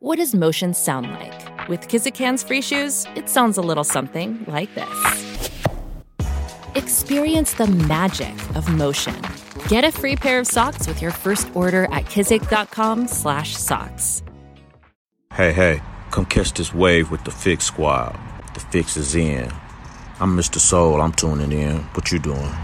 What does motion sound like? With Kizikans free shoes, it sounds a little something like this. Experience the magic of motion. Get a free pair of socks with your first order at kizik.com/socks. Hey, hey, come catch this wave with the Fix Squad. The fix is in. I'm Mr. Soul. I'm tuning in. What you doing?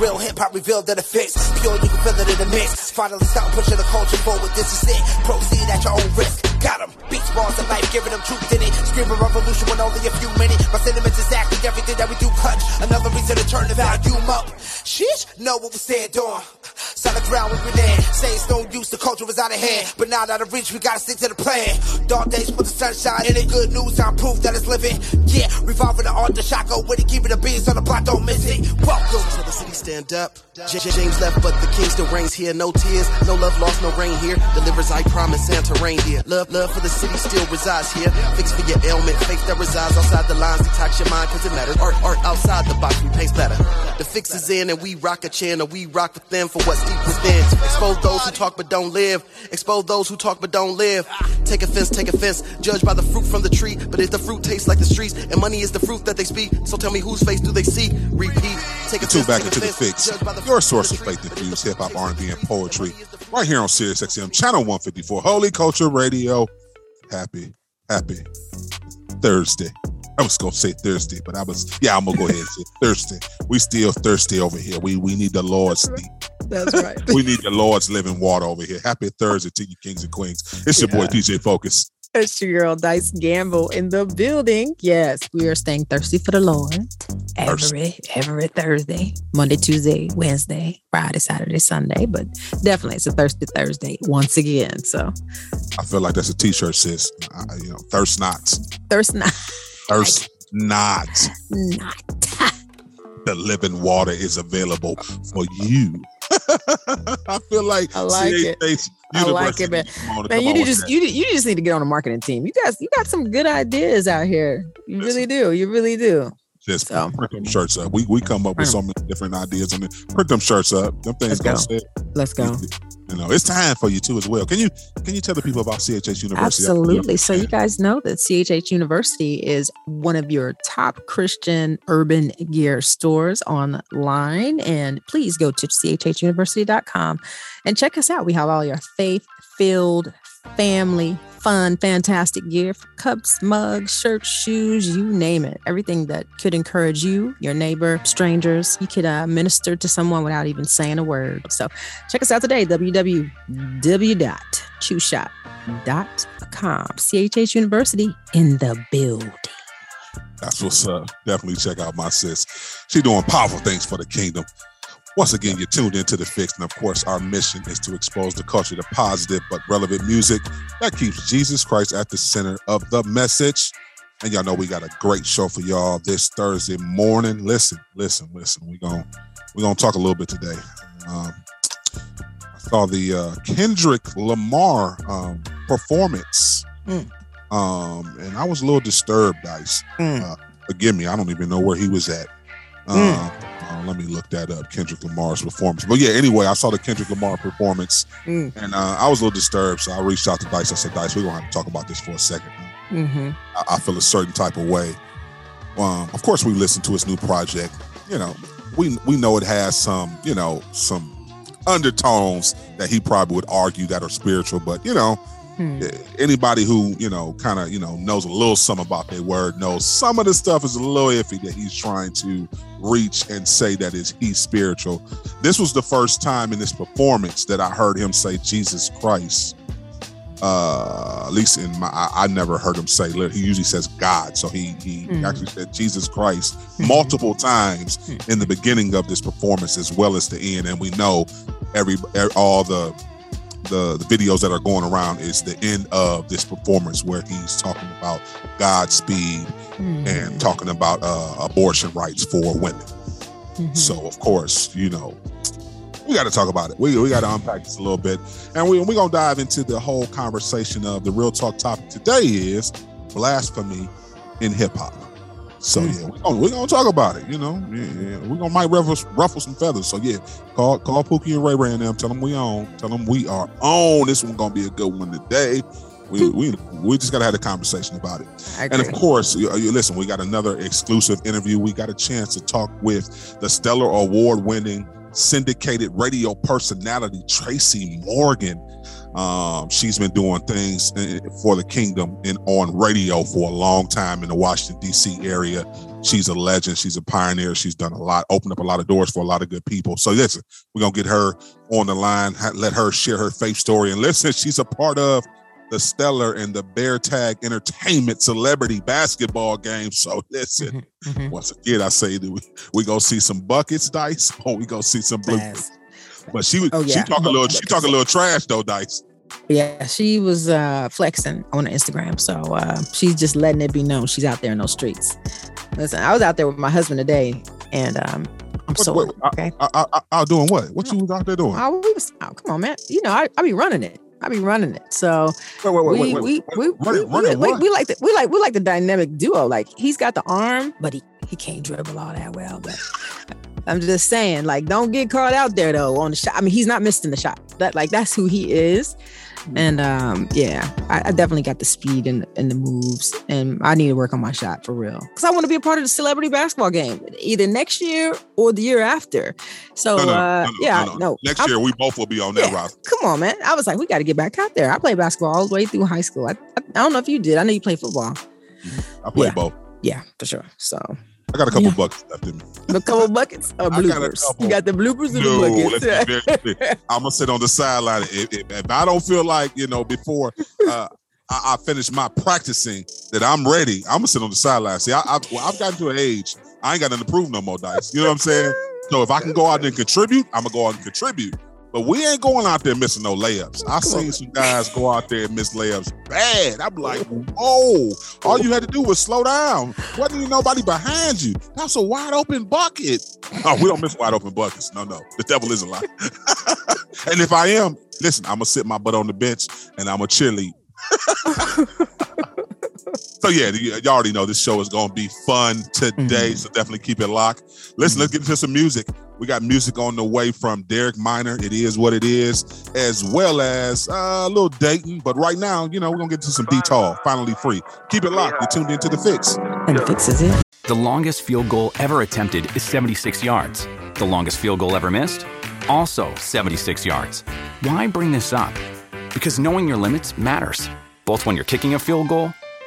Real hip hop revealed that it fits. Pure, you can feel it in the mix. Finally stop pushing the culture forward. This is it. Proceed at your own risk. Got him. Beats, bars, and life, giving them truth in it. Screaming revolution when only a few minutes. My sentiments exactly everything that we do clutch. Another reason to turn the volume up. Sheesh, know what we said on. Solid ground we been in. Say it's no use, the culture was out of hand. But now out of reach, we gotta stick to the plan. Dark days put the sunshine in it. Good news, I'm proof that it's living. Yeah, revolving the art, the shotgun with it. Keeping the beats on the block, don't miss it. Welcome to the city, stand up. James left, but the king still reigns here. No tears, no love lost, no rain here. Delivers, I promise, Santa reindeer. Love, love for the city still resides here. Fix for your ailment, faith that resides outside the lines. Detox your mind, cause it matters. Art, art outside the box, we paint better. The fix is in, and we rock a channel. We rock with them for what's deep within. Expose those who talk but don't live. Expose those who talk but don't live. Take offense, take offense. Judge by the fruit from the tree. But if the fruit tastes like the streets, and money is the fruit that they speak, so tell me whose face do they see? Repeat. Take Two offense, back take into the fix. The Your source of faith infused hip hop, R&B, and poetry. Right here on Sirius XM, channel 154, Holy Culture Radio. Happy, happy Thursday. I was gonna say Thursday, but I was yeah. I'm gonna go ahead and say Thursday. We still thirsty over here. We we need the Lord's deep. That's right. We need the Lord's living water over here. Happy Thursday to you, kings and queens. It's your boy DJ Focus. It's your girl Dice Gamble in the building. Yes, we are staying thirsty for the Lord every every Thursday, Monday, Tuesday, Wednesday, Friday, Saturday, Sunday. But definitely, it's a thirsty Thursday once again. So I feel like that's a T-shirt, sis. You know, thirst not. thirst not thirst not. not. The living water is available for you. I feel like I like it. CHH I like it, man. University, come on, Man, you just you you just need to get on a marketing team. You guys, you got some good ideas out here. You really do. You really do. Just so- print them shirts up. We we come up with so many different ideas and print them shirts up. Them things Let's gonna go. Let's go. you know, it's time for you too as well. Can you can you tell the people about CHH University? Absolutely. So you guys know that CHH University is one of your top Christian urban gear stores online. And please go to chhuniversity.com and check us out. We have all your faith-filled, family, fun, fantastic gear for cups, mugs, shirts, shoes, you name it. Everything that could encourage you, your neighbor, strangers. You could uh, minister to someone without even saying a word. So check us out today, www.chewshop.com. CHH University in the building. That's what's up. Definitely check out my sis. She doing powerful things for the kingdom. Once again, you're tuned into the fix, and of course, our mission is to expose the culture to positive but relevant music that keeps Jesus Christ at the center of the message. And y'all know we got a great show for y'all this Thursday morning. Listen, listen, listen. We're gonna we're gonna talk a little bit today. Um, I saw the uh, Kendrick Lamar um, performance, Mm. um, and I was a little disturbed. Dice, Mm. uh, forgive me, I don't even know where he was at. Mm. Uh, uh, let me look that up. Kendrick Lamar's performance. But yeah, anyway, I saw the Kendrick Lamar performance, Mm. and uh, I was a little disturbed. So I reached out to Dice. I said, Dice, we're gonna have to talk about this for a second. Mm-hmm. I, I feel a certain type of way. Um, of course, we listened to his new project. You know, we we know it has some, you know, some undertones that he probably would argue that are spiritual. But you know, Hmm. anybody who you know kind of you know knows a little something about their word knows some of the stuff is a little iffy that he's trying to reach and say that is he spiritual. This was the first time in this performance that I heard him say Jesus Christ. Uh, at least in my, I, I never heard him say. He usually says God, so he he Hmm. actually said Jesus Christ multiple times in the beginning of this performance as well as the end. And we know every er- all the the the videos that are going around is the end of this performance where he's talking about Godspeed Mm-hmm. and talking about uh, abortion rights for women. Mhm. So of course, you know, we got to talk about it. We, we got to unpack this a little bit, and we we gonna dive into the whole conversation of the real talk topic today is blasphemy in hip hop. So yeah, we're gonna, we gonna talk about it. You know, yeah, yeah. we're gonna might ruffle, ruffle some feathers. So yeah, call call Pookie and Ray Ray and them. Tell them we on. Tell them we are on. This one gonna be a good one today. We, we, we just gotta have a conversation about it. And of course, you, you listen. We got another exclusive interview. We got a chance to talk with the Stellar Award winning syndicated radio personality Tracy Morgan. Um, she's been doing things for the kingdom and on radio for a long time in the Washington D.C. area. She's a legend. She's a pioneer. She's done a lot, opened up a lot of doors for a lot of good people. So listen, we're gonna get her on the line, let her share her faith story, and listen, she's a part of the Stellar and the Bear Tag Entertainment Celebrity Basketball Game. So listen, mm-hmm, mm-hmm. once again, I say that we we go see some buckets, dice, or we go see some blue. But she was oh, yeah. she talk a little she talk a little trash though, dice. Yeah, she was uh flexing on Instagram, so uh, she's just letting it be known she's out there in those streets. Listen, I was out there with my husband today, and um, I'm what, so what, okay. I, I, I, doing what? What you was out there doing? I was, oh, come on, man. You know, I, I be running it. I be running it. So wait, wait, wait, we, we, we, we, we, we, like the we like we like the dynamic duo. Like he's got the arm, but he he can't dribble all that well. But I'm just saying, like, don't get caught out there though on the shot. I mean, he's not missing the shot. That like that's who he is. And um, yeah, I, I, definitely got the speed and, and the moves, and I need to work on my shot for real because I want to be a part of the celebrity basketball game either next year or the year after. So no, no, uh, no, yeah, no, next I'm, year we both will be on that yeah, roster. Come on, man! I was like, we got to get back out there. I played basketball all the way through high school. I, I, I don't know if you did. I know you played football. I played yeah. both. Yeah, for sure. So I got a couple yeah. buckets left in me. A couple buckets or bloopers? Got you got the bloopers and no, the buckets. I'm gonna sit on the sideline. If, if, if, I don't feel like you know before uh, I, I, finish my practicing that I'm ready, I'm gonna sit on the sideline. See, I, I, well, I've gotten to an age I ain't got nothing to prove no more, dice. You know what I'm saying? So if I can go out and contribute, I'm gonna go out and contribute. But we ain't going out there missing no layups. I seen some guys go out there and miss layups bad. I'm like, whoa! All you had to do was slow down. Wasn't even nobody behind you. That's a wide open bucket. Oh, we don't miss wide open buckets. No, no. The devil is a lie. and if I am, listen, I'm gonna sit my butt on the bench and I'm gonna cheerlead. so yeah, you, you, already know this show is gonna be fun today. Mm-hmm. So definitely keep it locked. Listen, let's get into some music. We got music on the way from Derek Minor. It is what it is, as well as uh, a little Datin. But right now, you know, we're gonna get to some detail. Finally free. Keep it locked. You're tuned into the fix. And the fix is it. The longest field goal ever attempted is 76 yards. The longest field goal ever missed, also 76 yards. Why bring this up? Because knowing your limits matters, both when you're kicking a field goal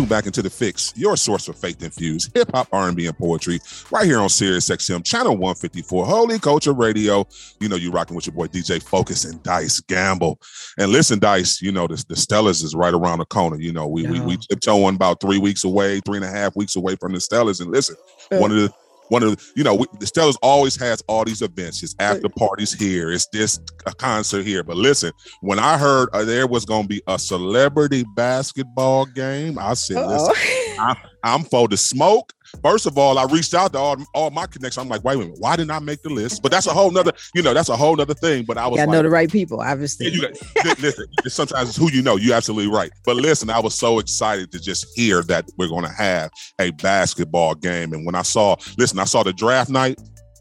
Tune back into the fix, your source for faith infused hip hop, R&B, and poetry, right here on Sirius XM, channel 154, Holy Culture Radio. You know you rocking with your boy DJ Focus and Dice Gamble. And listen, Dice, you know the, the Stellars is right around the corner. You know we yeah. we we tiptoeing about three weeks away, three and a half weeks away from the Stellars, And listen, one of the one of the, you know, the Stellars always has all these events. It's after parties here. It's this a concert here. But listen, when I heard uh, there was going to be a celebrity basketball game, I said, Uh-oh. listen, I'm, I'm for the smoke. First of all, I reached out to all, all my connections. I'm like, wait a minute, why didn't I make the list? But that's a whole nother, you know, that's a whole nother thing. But I was got to know the right people, obviously. Yeah, got, listen, sometimes it's who you know. You're absolutely right. But listen, I was so excited to just hear that we're going to have a basketball game. And when I saw, listen, I saw the draft night.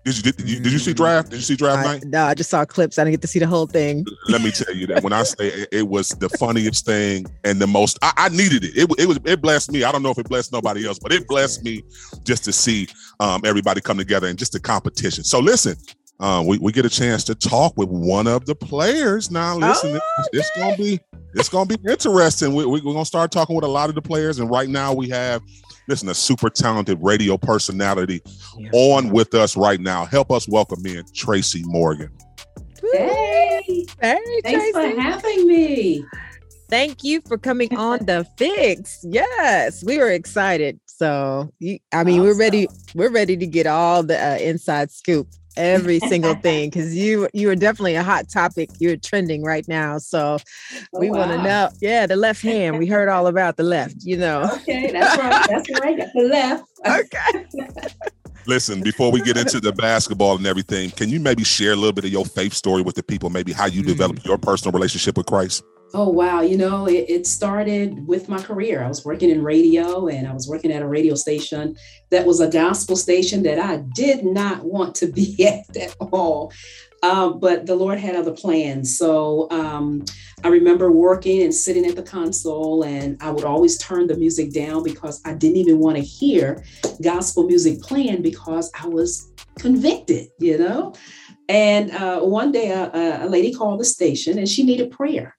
Did you, did you, did you see draft? Did you see draft I, night? No, I just saw clips. I didn't get to see the whole thing. Let me tell you that when I say it, it was the funniest thing and the most, I, I, needed it. It, it was it blessed me. I don't know if it blessed nobody else, but it blessed me just to see um, everybody come together and just the competition. So listen, um, we, we get a chance to talk with one of the players. Now, listen, oh, it's, it's, gonna be it's gonna be interesting. We, we, we're gonna start talking with a lot of the players, and right now we have listen, a super talented radio personality yeah. on with us right now. Help us welcome in Tracy Morgan. Hey, hey thanks Tracy. for having me. Thank you for coming on the fix. Yes, we were excited. So, I mean, awesome. we're ready. We're ready to get all the uh, inside scoop every single thing because you you are definitely a hot topic. You're trending right now, so oh, we wow. want to know. Yeah, the left hand. We heard all about the left. You know. Okay, that's right. That's right. The left. okay. Listen, before we get into the basketball and everything, can you maybe share a little bit of your faith story with the people? Maybe how you mm-hmm. developed your personal relationship with Christ. Oh, wow. You know, it, it, started with my career. I was working in radio and I was working at a radio station that was a gospel station that I did not want to be at at all. Um, but the Lord had other plans. So um, I remember working and sitting at the console, and I would always turn the music down because I didn't even want to hear gospel music playing because I was convicted, you know? And uh, one day, a, a lady called the station and she needed prayer.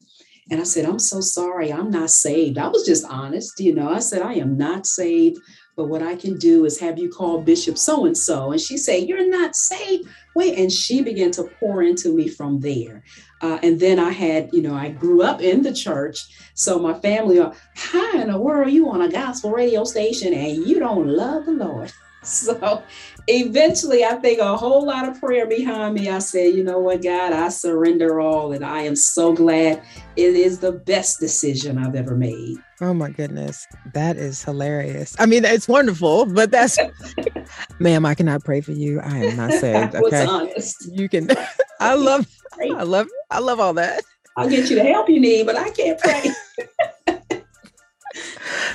And I said, I'm so sorry, I'm not saved. I was just honest, you know. I said, I am not saved, but what I can do is have you call Bishop so and so. And she said, You're not saved. Wait. And she began to pour into me from there. Uh, and then I had, you know, I grew up in the church. So my family are, how in the world you on a gospel radio station and you don't love the Lord? So eventually, I think a whole lot of prayer behind me. I said, you know what, God, I surrender all. And I am so glad it is the best decision I've ever made. Oh my goodness. That is hilarious. I mean, it's wonderful, but that's, ma'am, I cannot pray for you. I am not saved. Okay. honest. You can, I love, I love, I love all that. I'll get you the help you need, but I can't pray.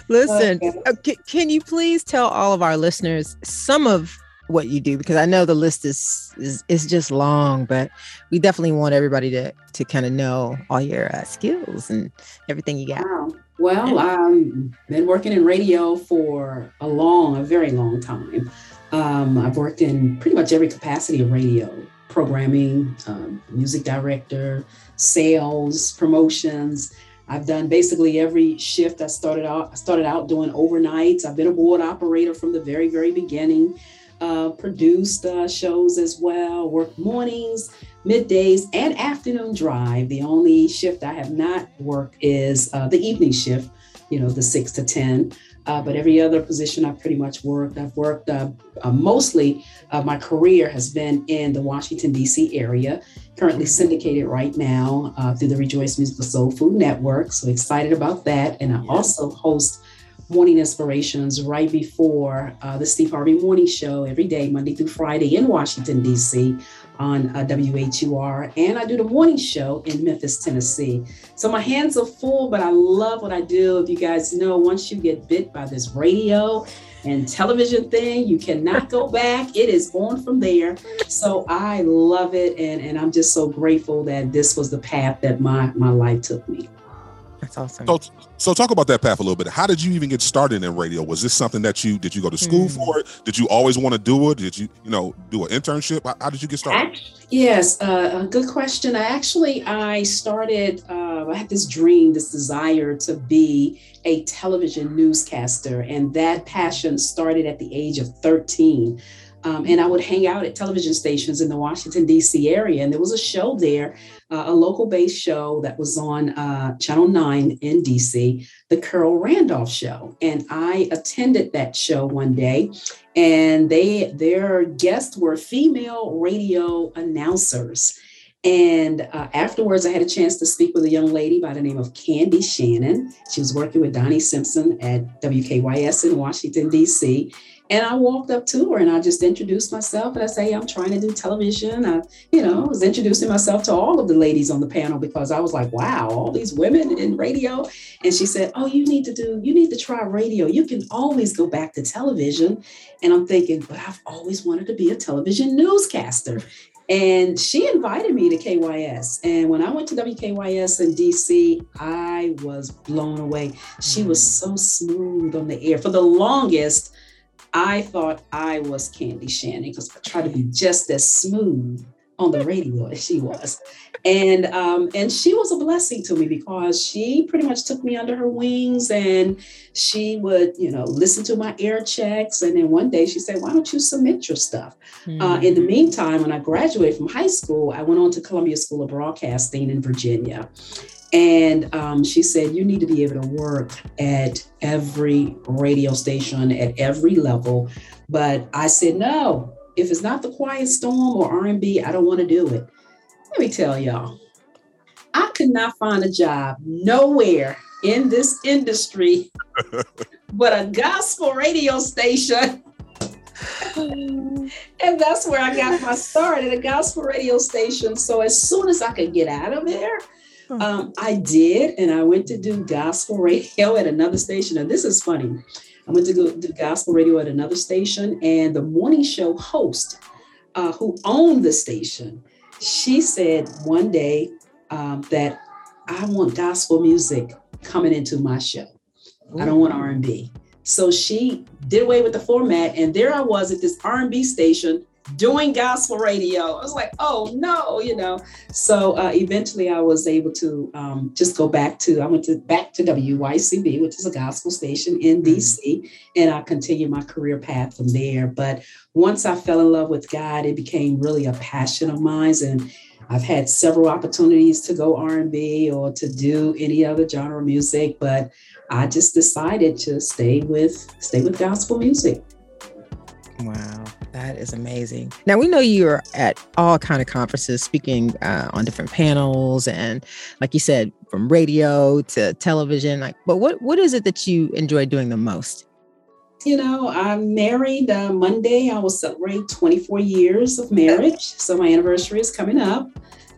Listen, okay. Uh, can you please tell all of our listeners some of what you do because I know the list is is, is just long, but we definitely want everybody to to kind of know all your uh, skills and everything you got. Wow. Well, I've been working in radio for a long, a very long time. Um, I've worked in pretty much every capacity of radio programming, um, music director, sales, promotions. I've done basically every shift. I started out I started out doing overnights. I've been a board operator from the very very beginning. Uh, produced uh, shows as well. Worked mornings, middays, and afternoon drive. The only shift I have not worked is uh, the evening shift. You know, the six to ten. Uh, but every other position I've pretty much worked. I've worked uh, uh, mostly, uh, my career has been in the Washington, D.C. area, currently syndicated right now uh, through the Rejoice Musical Soul Food Network. So excited about that. And I also host Morning Inspirations right before uh, the Steve Harvey Morning Show every day, Monday through Friday in Washington, D.C on uh, WHUR, and I do the morning show in Memphis, Tennessee. So my hands are full, but I love what I do. If you guys know, once you get bit by this radio and television thing, you cannot go back. It is on from there. So I love it, and, and I'm just so grateful that this was the path that my, my life took me. That's awesome. So, so talk about that path a little bit. How did you even get started in radio? Was this something that you did you go to school mm. for it? Did you always want to do it? Did you you know do an internship? How, how did you get started? Actually, yes, uh, a good question. I actually I started. Uh, I had this dream, this desire to be a television newscaster, and that passion started at the age of thirteen. Um, and I would hang out at television stations in the Washington, D.C. area. And there was a show there, uh, a local based show that was on uh, Channel 9 in D.C., The Carol Randolph Show. And I attended that show one day, and they their guests were female radio announcers. And uh, afterwards, I had a chance to speak with a young lady by the name of Candy Shannon. She was working with Donnie Simpson at WKYS in Washington, D.C. And I walked up to her and I just introduced myself and I say, I'm trying to do television. I, you know, was introducing myself to all of the ladies on the panel because I was like, wow, all these women in radio. And she said, Oh, you need to do, you need to try radio. You can always go back to television. And I'm thinking, but I've always wanted to be a television newscaster. And she invited me to KYS. And when I went to WKYS in DC, I was blown away. She was mm. so smooth on the air. For the longest, I thought I was Candy Shannon because I tried to be just as smooth on the radio as she was. And um, and she was a blessing to me because she pretty much took me under her wings and she would, you know, listen to my air checks. And then one day she said, Why don't you submit your stuff? Mm-hmm. Uh, in the hmm. meantime, when I graduated from high school, I went on to Columbia School of Broadcasting in Virginia. And um, she said, You need to be able to work at every radio station, at every level. But I said, No, if it's not the Quiet Storm or R&B, I don't want to do it. Let me tell y'all, I could not find a job nowhere in this industry but a gospel radio station. and that's where I got my start at a gospel radio station. So as soon as I could get out of there, um, I did, and I went to do gospel radio at another station. And this is funny. I went to go do gospel radio at another station, and the morning show host, uh, who owned the station, she said one day um, that I want gospel music coming into my show. Ooh. I don't want R&B. So she did away with the format, and there I was at this R&B station doing gospel radio. I was like, oh no, you know. So uh, eventually, I was able to um, just go back to. I went to back to WYCB, which is a gospel station in mm-hmm. DC, and I continued my career path from there. But once I fell in love with God, it became really a passion of mine, and I've had several opportunities to go R&B or to do any other genre of music, but I just decided to stay with stay with gospel music. Wow, that is amazing. Now we know you're at all kind of conferences, speaking uh, on different panels, and like you said, from radio to television. Like, but what what is it that you enjoy doing the most? You know, I'm married uh, Monday. I will celebrate 24 years of marriage, so my anniversary is coming up.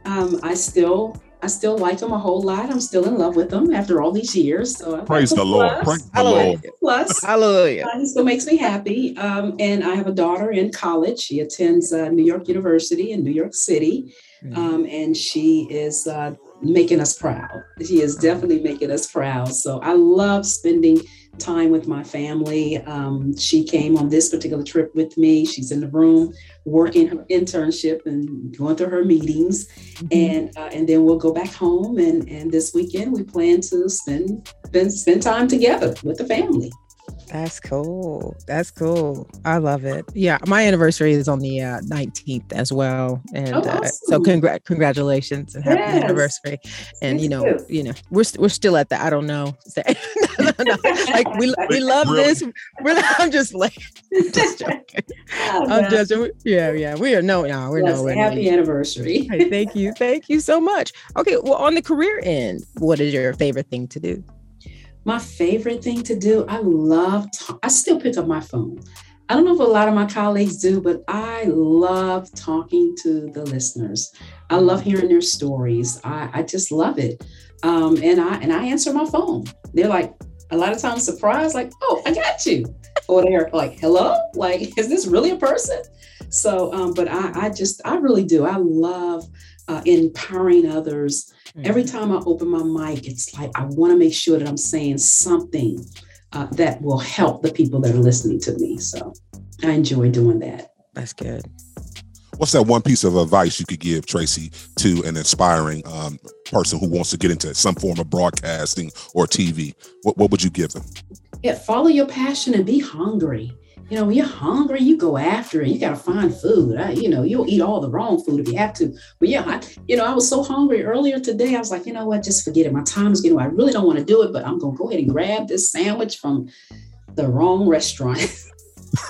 Um, I still I still like him a whole lot. I'm still in love with him after all these years. So praise the Lord. Praise the Lord. Plus, hallelujah. Uh, still makes me happy. Um, and I have a daughter in college. She attends uh, New York University in New York City, mm. um, and she is uh, making us proud. She is definitely making us proud. So I love spending time with my family. Um, she came on this particular trip with me. She's in the room working her internship and going through her meetings, mm-hmm. and uh, and then we'll go back home. And and this weekend we plan to spend spend, spend time together with the family. That's cool. That's cool. I love it. Yeah, my anniversary is on the uh, 19th as well, and oh, awesome. uh, so congr- congratulations and happy yes. anniversary. And you know, too. you know, we're we we're still at the I don't know. no, no, no. Like we we love really? this. We're, I'm just like just joking. Oh, I'm just yeah yeah. We are no no we're yes, no happy anniversary. hey, thank you thank you so much. Okay, well on the career end, what is your favorite thing to do? My favorite thing to do, I love, ta- I still pick up my phone. I don't know if a lot of my colleagues do, but I love talking to the listeners. I love hearing their stories. I, I just love it. Um, and I and I answer my phone. They're like a lot of times surprised, like, oh, I got you. Or they're like, hello, like, is this really a person? So, um, but I, I just, I really do. I love uh, empowering others Every mm-hmm. time I open my mic, it's like I want to make sure that I'm saying something uh, that will help the people that are listening to me. So I enjoy doing that. That's good. What's that one piece of advice you could give Tracy to an inspiring um, person who wants to get into some form of broadcasting or TV? What, what would you give them? Yeah, follow your passion and be hungry you know, when you're hungry, you go after it. You got to find food. I, you know, you'll eat all the wrong food if you have to. But yeah, I, you know, I was so hungry earlier today. I was like, you know what? Just forget it. My time is getting. I really don't want to do it, but I'm gonna go ahead and grab this sandwich from the wrong restaurant.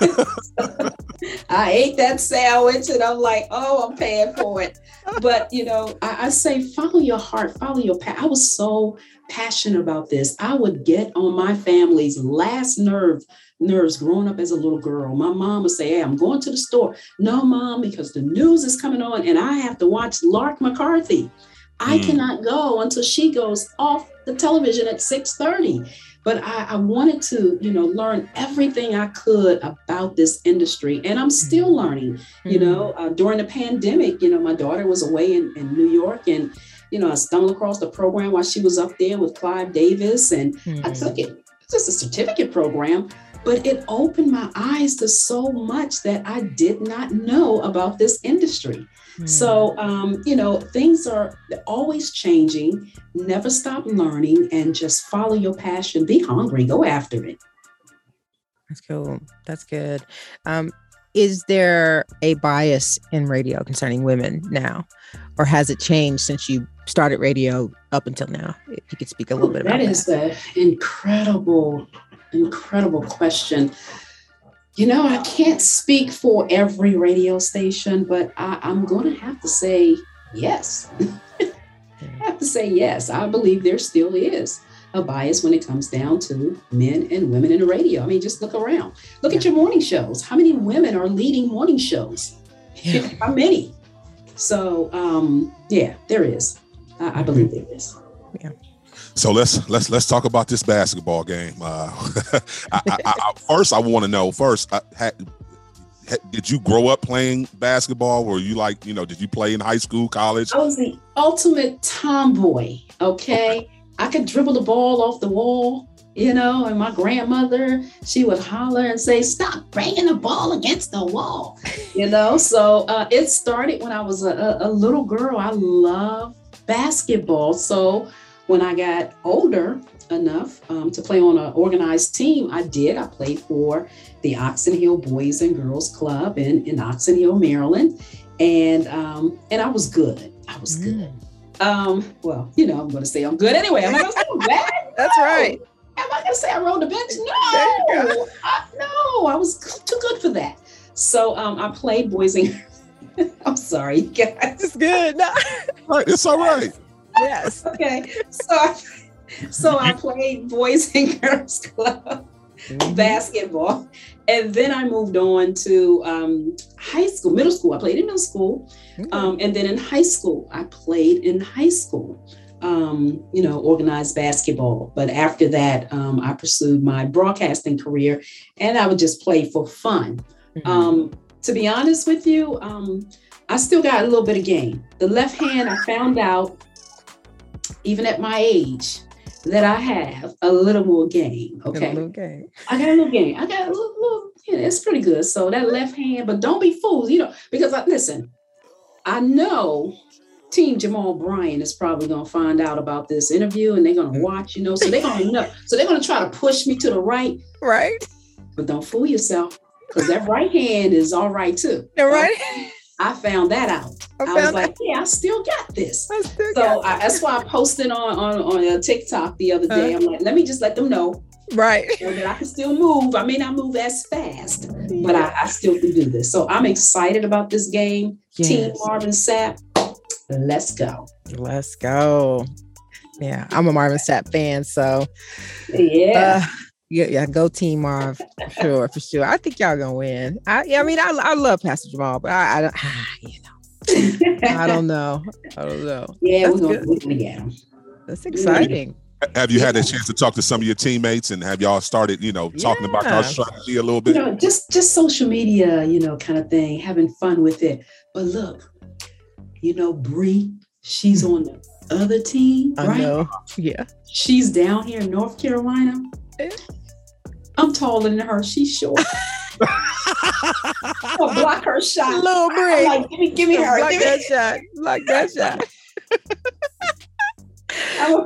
I ate that sandwich and I'm like, oh, I'm paying for it. But you know, I, I say follow your heart, follow your path. I was so passionate about this. I would get on my family's last nerve nerves growing up as a little girl. My mom would say, Hey, I'm going to the store. No, mom, because the news is coming on and I have to watch Lark McCarthy. I mm. cannot go until she goes off the television at 6:30. But I, I, wanted to, you know, learn everything I could about this industry, and I'm still mm. learning. You know, uh, during the pandemic, you know, my daughter was away in, in New York, and you know, I stumbled across the program while she was up there with Clive Davis, and mm-hmm. I took it. It's just a certificate program, but it opened my eyes to so much that I did not know about this industry. Mm. So, um, you know, things are always changing. Never stop learning and just follow your passion. Be hungry, go after it. That's cool. That's good. Um, is there a bias in radio concerning women now, or has it changed since you started radio up until now? If you could speak a little bit about that. That is an incredible incredible question. You know, I can't speak for every radio station, but I, I'm going to have to say yes. I have to say yes. I believe there still is a bias when it comes down to men and women in the radio. I mean, just look around. Look yeah. at your morning shows. How many women are leading morning shows? Yeah. How many? So, um, yeah, there is. I, I believe there is. Yeah. So let's let's let's talk about this basketball game. Uh, I, I, I, first, I want to know first. Uh, did you grow up playing basketball? Or you like you know? Did you play in high school, college? I was the ultimate tomboy. Okay, I could dribble the ball off the wall. You know, and my grandmother, she would holler and say, "Stop banging the ball against the wall." You know, so uh, it started when I was a, a little girl. I love basketball, so when I got older enough um, to play on an organized team, I did. I played for the Oxon Hill Boys and Girls Club in, in Oxon Hill, Maryland. And um, and I was good. I was good. Mm. Um, well, you know, I'm gonna say I'm good anyway. Am I gonna say I'm bad? That's no. right. Am I gonna say I rode the bench? No, I, no, I was too good for that. So um, I played boys and I'm sorry, guys. It's good. No. it's all right yes. okay. So, so I played Boys and Girls Club mm-hmm. basketball, and then I moved on to um, high school, middle school. I played in middle school, um, and then in high school, I played in high school. Um, you know, organized basketball. But after that, um, I pursued my broadcasting career, and I would just play for fun. Mm-hmm. Um, to be honest with you, um, I still got a little bit of game. The left hand, I found out even at my age, that I have a little more game. Okay. Game. I got a little game. I got a little, little yeah, it's pretty good. So that left hand, but don't be fools, you know, because I listen, I know Team Jamal Bryant is probably gonna find out about this interview and they're gonna mm-hmm. watch, you know, so they're gonna know. So they're gonna try to push me to the right. Right. But don't fool yourself. Because that right hand is all right too. The right. I found that out. I, I was like, yeah, I still got this. Still so got I, that's why I posted on on on a TikTok the other day. Uh, I'm like, let me just let them know, right, that I can still move. I may not move as fast, but I, I still can do this. So I'm excited about this game. Yes. Team Marvin Sapp, let's go. Let's go. Yeah, I'm a Marvin Sapp fan, so yeah. Uh, yeah, yeah, go team Marv for sure, for sure. I think y'all gonna win. I, yeah, I mean, I, I love Pastor Jamal, but I, I don't, ah, you know, I don't know, I don't know. Yeah, That's we're gonna, we're get him. That's exciting. Have you had a chance to talk to some of your teammates, and have y'all started, you know, talking yeah. about our strategy a little bit? You know, just just social media, you know, kind of thing, having fun with it. But look, you know, Bree, she's on the other team, I right? know. Yeah, she's down here in North Carolina. I'm taller than her. She's short. I'll block her shot. Little Brie. Like, give me, give me her. Block give that me. shot. Block that shot.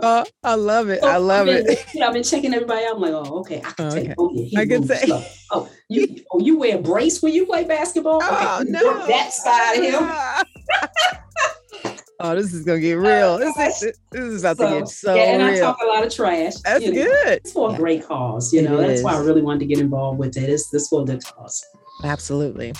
uh, I love it. So I love been, it. You know, I've been checking everybody out. I'm like, oh, okay, I can oh, take. Okay. Oh, yeah, I can say. Slow. Oh, you, oh, you wear a brace when you play basketball? Oh okay, no, that side of him. Oh, this is gonna get real. This is this is about so, to get so yeah, and real. I talk a lot of trash. That's you know, good. It's for a great cause. You know, it that's is. why I really wanted to get involved with it. It's this for a good cause. Absolutely.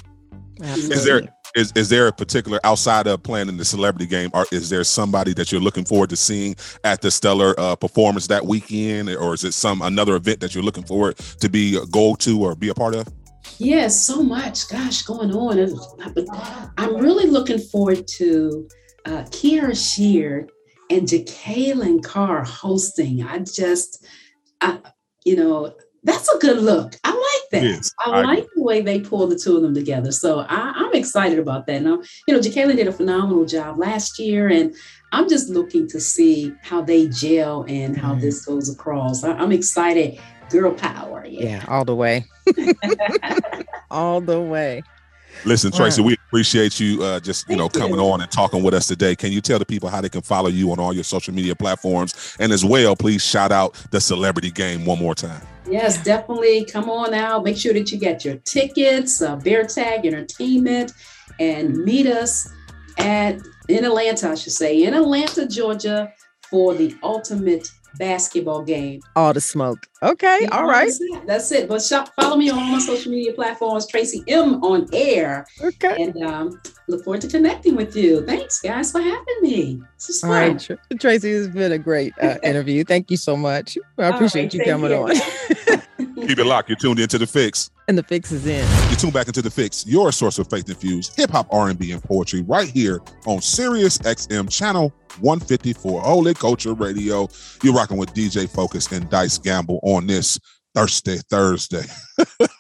Absolutely. Is there is is there a particular outside of playing in the celebrity game? Or is there somebody that you're looking forward to seeing at the stellar uh, performance that weekend, or is it some another event that you're looking forward to be a go to or be a part of? Yes, so much, gosh, going on. I'm really looking forward to uh, Kierra Sheard and Jekalyn Carr hosting. I just, I, you know, that's a good look. I like that. Yes, I, I, like the way they pull the two of them together. So I, am excited about that. Now, you know, Jekalyn did a phenomenal job last year, and I'm just looking to see how they gel and how mm. this goes across. I, am excited. Girl power. Yeah, yeah all the way. all the way. Listen, Tracy, we appreciate you uh, just you Thank know coming you. on and talking with us today. Can you tell the people how they can follow you on all your social media platforms? And as well, please shout out the celebrity game one more time. Yes, definitely. Come on out. Make sure that you get your tickets, uh, Bear Tag Entertainment, and meet us at in Atlanta, I should say, in Atlanta, Georgia, for the ultimate basketball game. All the smoke. Okay, Yeah, all right. That's it. That's it. But shop, follow me on all my social media platforms, Tracy M on air. Okay. And um, look forward to connecting with you. Thanks, guys, for having me. This is All fun. right, Tracy, it's been a great uh, interview. Thank you so much. I appreciate right, you coming care. on. Keep it locked. You're tuned into the fix. And the fix is in. You tune back into the fix, your source of faith infused hip hop, R and B, and poetry, right here on Sirius XM channel 154, Holy Culture Radio. You're rocking with DJ Focus and Dice Gamble on this Thursday, Thursday.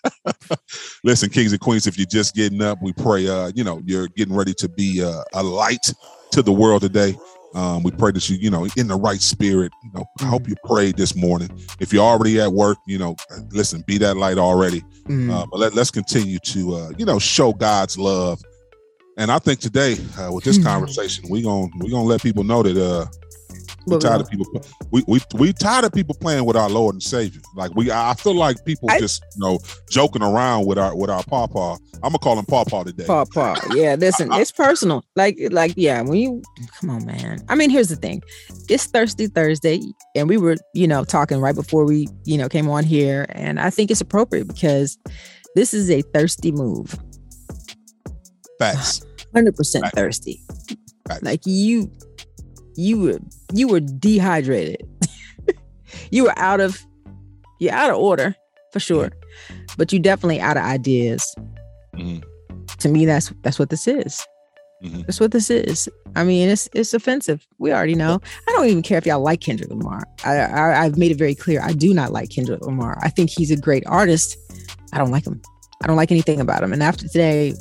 Listen, kings and queens, if you're just getting up, we pray, uh, you know, you're getting ready to be uh, a light to the world today. Um, we pray that you, you know, in the right spirit. You know, I hope you prayed this morning. If you're already at work, you know, listen, be that light already. Mm. Uh, but let, let's continue to, uh, you know, show God's love. And I think today, uh, with this Mhm. conversation, we gonna we gonna let people know that uh, we tired of people. We we we tired of people playing with our Lord and Savior. Like we, I feel like people I- just you know joking around with our with our papa. I'm gonna call him papa today. Paw. Yeah, listen, it's personal. Like, like, yeah, when you come on, man. I mean, here's the thing. It's Thirsty Thursday, and we were, you know, talking right before we, you know, came on here. And I think it's appropriate because this is a thirsty move. Facts. Hundred percent thirsty. Facts. Like you you were you were dehydrated. you were out of you're out of order for sure. But you definitely out of ideas. Mhm. To me, that's that's what this is. Mhm. That's what this is. I mean, it's it's offensive. We already know. I don't even care if y'all like Kendrick Lamar. I, I I've made it very clear. I do not like Kendrick Lamar. I think he's a great artist. I don't like him. I don't like anything about him. And after today,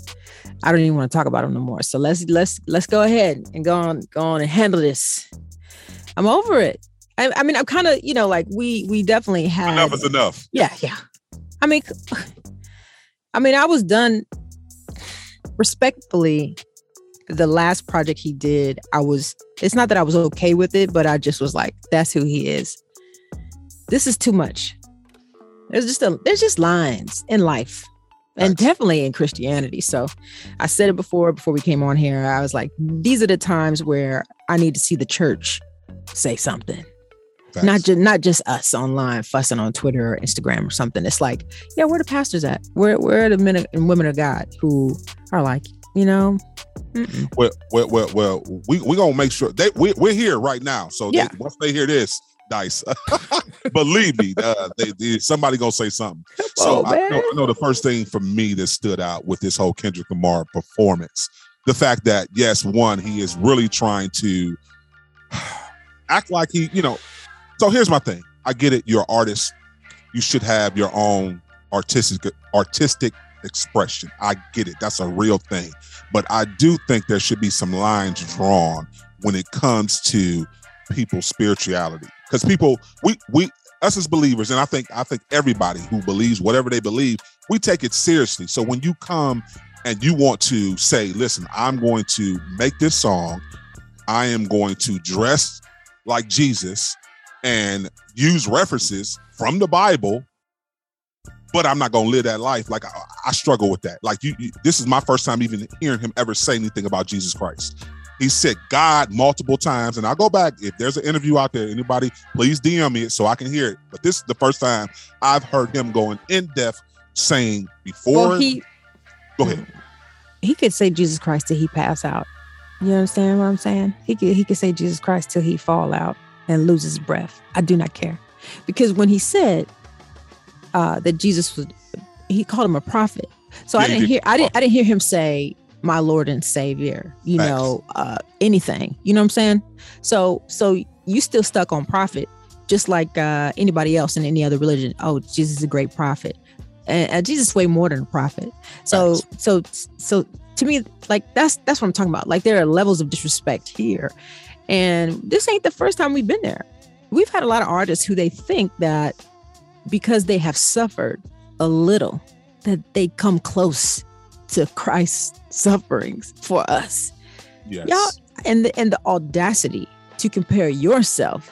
I don't even want to talk about him no more. So let's let's let's go ahead and go on go on and handle this. I'm over it. I, I mean, I'm kind of you know like we we definitely had Enough is enough. yeah, yeah. I mean, I mean, I was done respectfully. The last project he did, I was. It's not that I was okay with it, but I just was like, "That's who he is." This is too much. There's just a. There's just lines in life, and definitely in Christianity. So, I said it before. Before we came on here, I was like, "These are the times where I need to see the church say something." Facts. not just not just us online fussing on Twitter or Instagram or something. It's like, yeah, where the pastors at? Where where are the men and women of God who are like, you know, mm-mm. well, well, well, well, we we gonna make sure they we, we're here right now. So they- Yeah. once they hear this, dice, believe me, uh, they, they- somebody gonna say something. So on, I, know. I know the first thing for me that stood out with this whole Kendrick Lamar performance, the fact that yes, one, he is really trying to act like he, you know. So here's my thing. I get it. You're an artist. You should have your own artistic artistic expression. I get it. That's a real thing. But I do think there should be some lines drawn when it comes to people's spirituality. Because people, we we us as believers, and I think I think everybody who believes whatever they believe, we take it seriously. So when you come and you want to say, listen, I'm going to make this song, I am going to dress like Jesus and use references from the Bible, but I'm not going to live that life. Like I, I struggle with that. Like you, you, this is my first time even hearing him ever say anything about Jesus Christ. He said God multiple times, and I'll go back if there's an interview out there. Anybody, please DM me so I can hear it. But this is the first time I've heard him going in depth saying before. well, he go ahead. he could say Jesus Christ till he pass out. You understand what I'm saying? He could he could say Jesus Christ till he fall out and lose his breath. I do not care, because when he said uh, that Jesus was, he called him a prophet. So Yeah, I didn't did. hear I didn't I didn't hear him say my Lord and Savior. You know uh, anything. You know what I'm saying? So so you still stuck on prophet, just like uh, anybody else in any other religion. Oh, Jesus is a great prophet, and, and Jesus is way more than a prophet. So so so to me, like that's that's what I'm talking about. Like there are levels of disrespect here, and this ain't the first time we've been there. We've had a lot of artists who they think that because they have suffered a little, that they come close to Christ's sufferings for us. Yes. Y'all and the and the audacity to compare yourself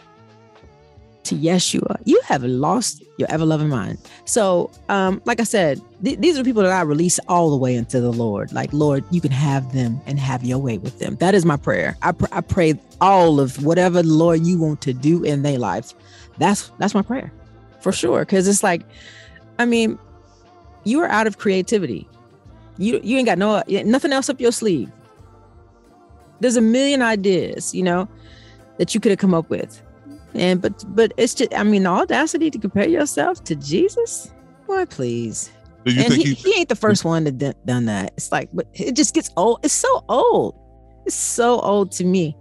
to Yeshua, you have lost your ever loving mind. So, um, like I said, th- these are people that I release all the way into the Lord. Like, Lord, you can have them and have your way with them. That is my prayer. I, pr- I pray all of whatever Lord you want to do in their lives. That's that's my prayer, for sure. Because it's like, I mean, you are out of creativity. You you ain't got no nothing else up your sleeve. There's a million ideas, you know, that you could have come up with and but but it's just I mean the audacity to compare yourself to Jesus. Why please? And think he, he, he ain't the first one to d- done that. It's like, but it just gets old. It's so old. It's so old to me,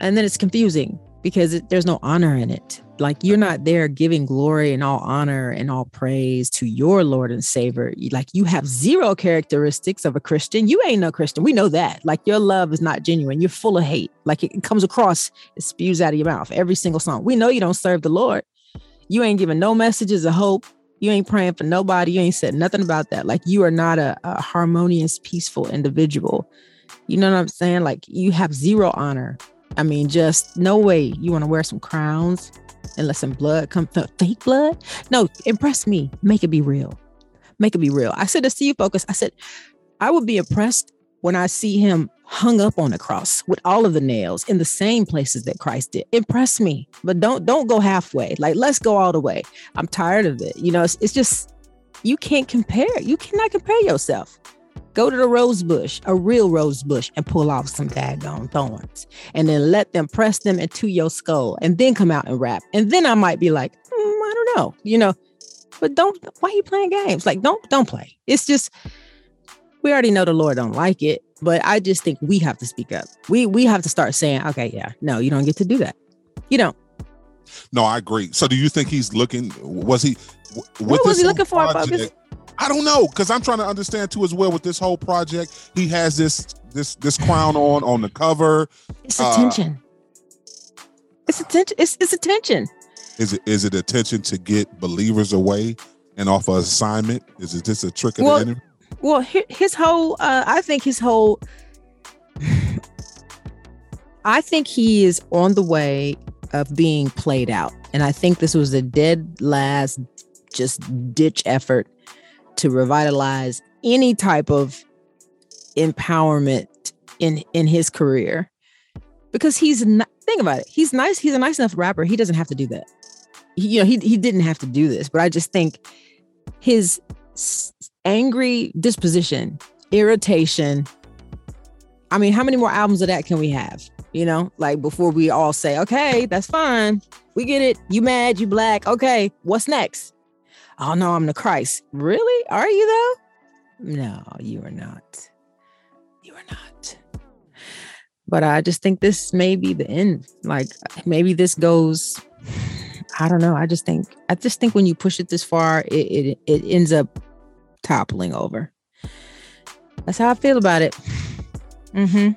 and then it's confusing because it, there's no honor in it like you're not there giving glory and all honor and all praise to your Lord and Savior. Like you have zero characteristics of a Christian. You ain't no Christian. We know that. Like your love is not genuine. You're full of hate. Like it comes across, it spews out of your mouth every single song. We know you don't serve the Lord. You ain't giving no messages of hope. You ain't praying for nobody. You ain't said nothing about that. Like you are not a, a harmonious, peaceful individual. You know what I'm saying? Like you have zero honor. I mean, just no way you want to wear some crowns and let some blood come fake blood. No, impress me. Make it be real. Make it be real. I said to you focus. I said, I would be impressed when I see him hung up on the cross with all of the nails in the same places that Christ did. Impress me, but don't don't go halfway. Like let's go all the way. I'm tired of it. You know, it's, it's just you can't compare. You cannot compare yourself. Go to the rose bush, a real rose bush, and pull off some daggone thorns. And then let them press them into your skull and then come out and rap. And then I might be like, mm, I don't know, you know. But don't why are you playing games? Like, don't don't play. It's just we already know the Lord don't like it, but I just think we have to speak up. We we have to start saying, okay, yeah, no, you don't get to do that. You don't. No, I agree. So do you think he's looking was he what was he looking for? Project, I don't know because I'm trying to understand too as well with this whole project. He has this this this crown on on the cover. It's attention. Uh, it's attention. It's, it's attention. Is it is it attention to get believers away and off of assignment? Is it just a trick of well, the enemy? Well, his whole uh, I think his whole I think he is on the way of being played out. And I think this was a dead last just ditch effort to revitalize any type of empowerment in in his career. Because he's not think about it he's nice he's a nice enough rapper he doesn't have to do that. He, you know he, he didn't have to do this but i just think his angry disposition irritation i mean how many more albums of that can we have you know? Like before we all say okay that's fine. We get it. You mad you black. Okay what's next Oh no, I'm the Christ. Really? Are you though? No, you are not. You are not. But I just think this may be the end. Like maybe this goes. I don't know. I just think I just think when you push it this far, it it, it ends up toppling over. That's how I feel about it. Mm-hmm.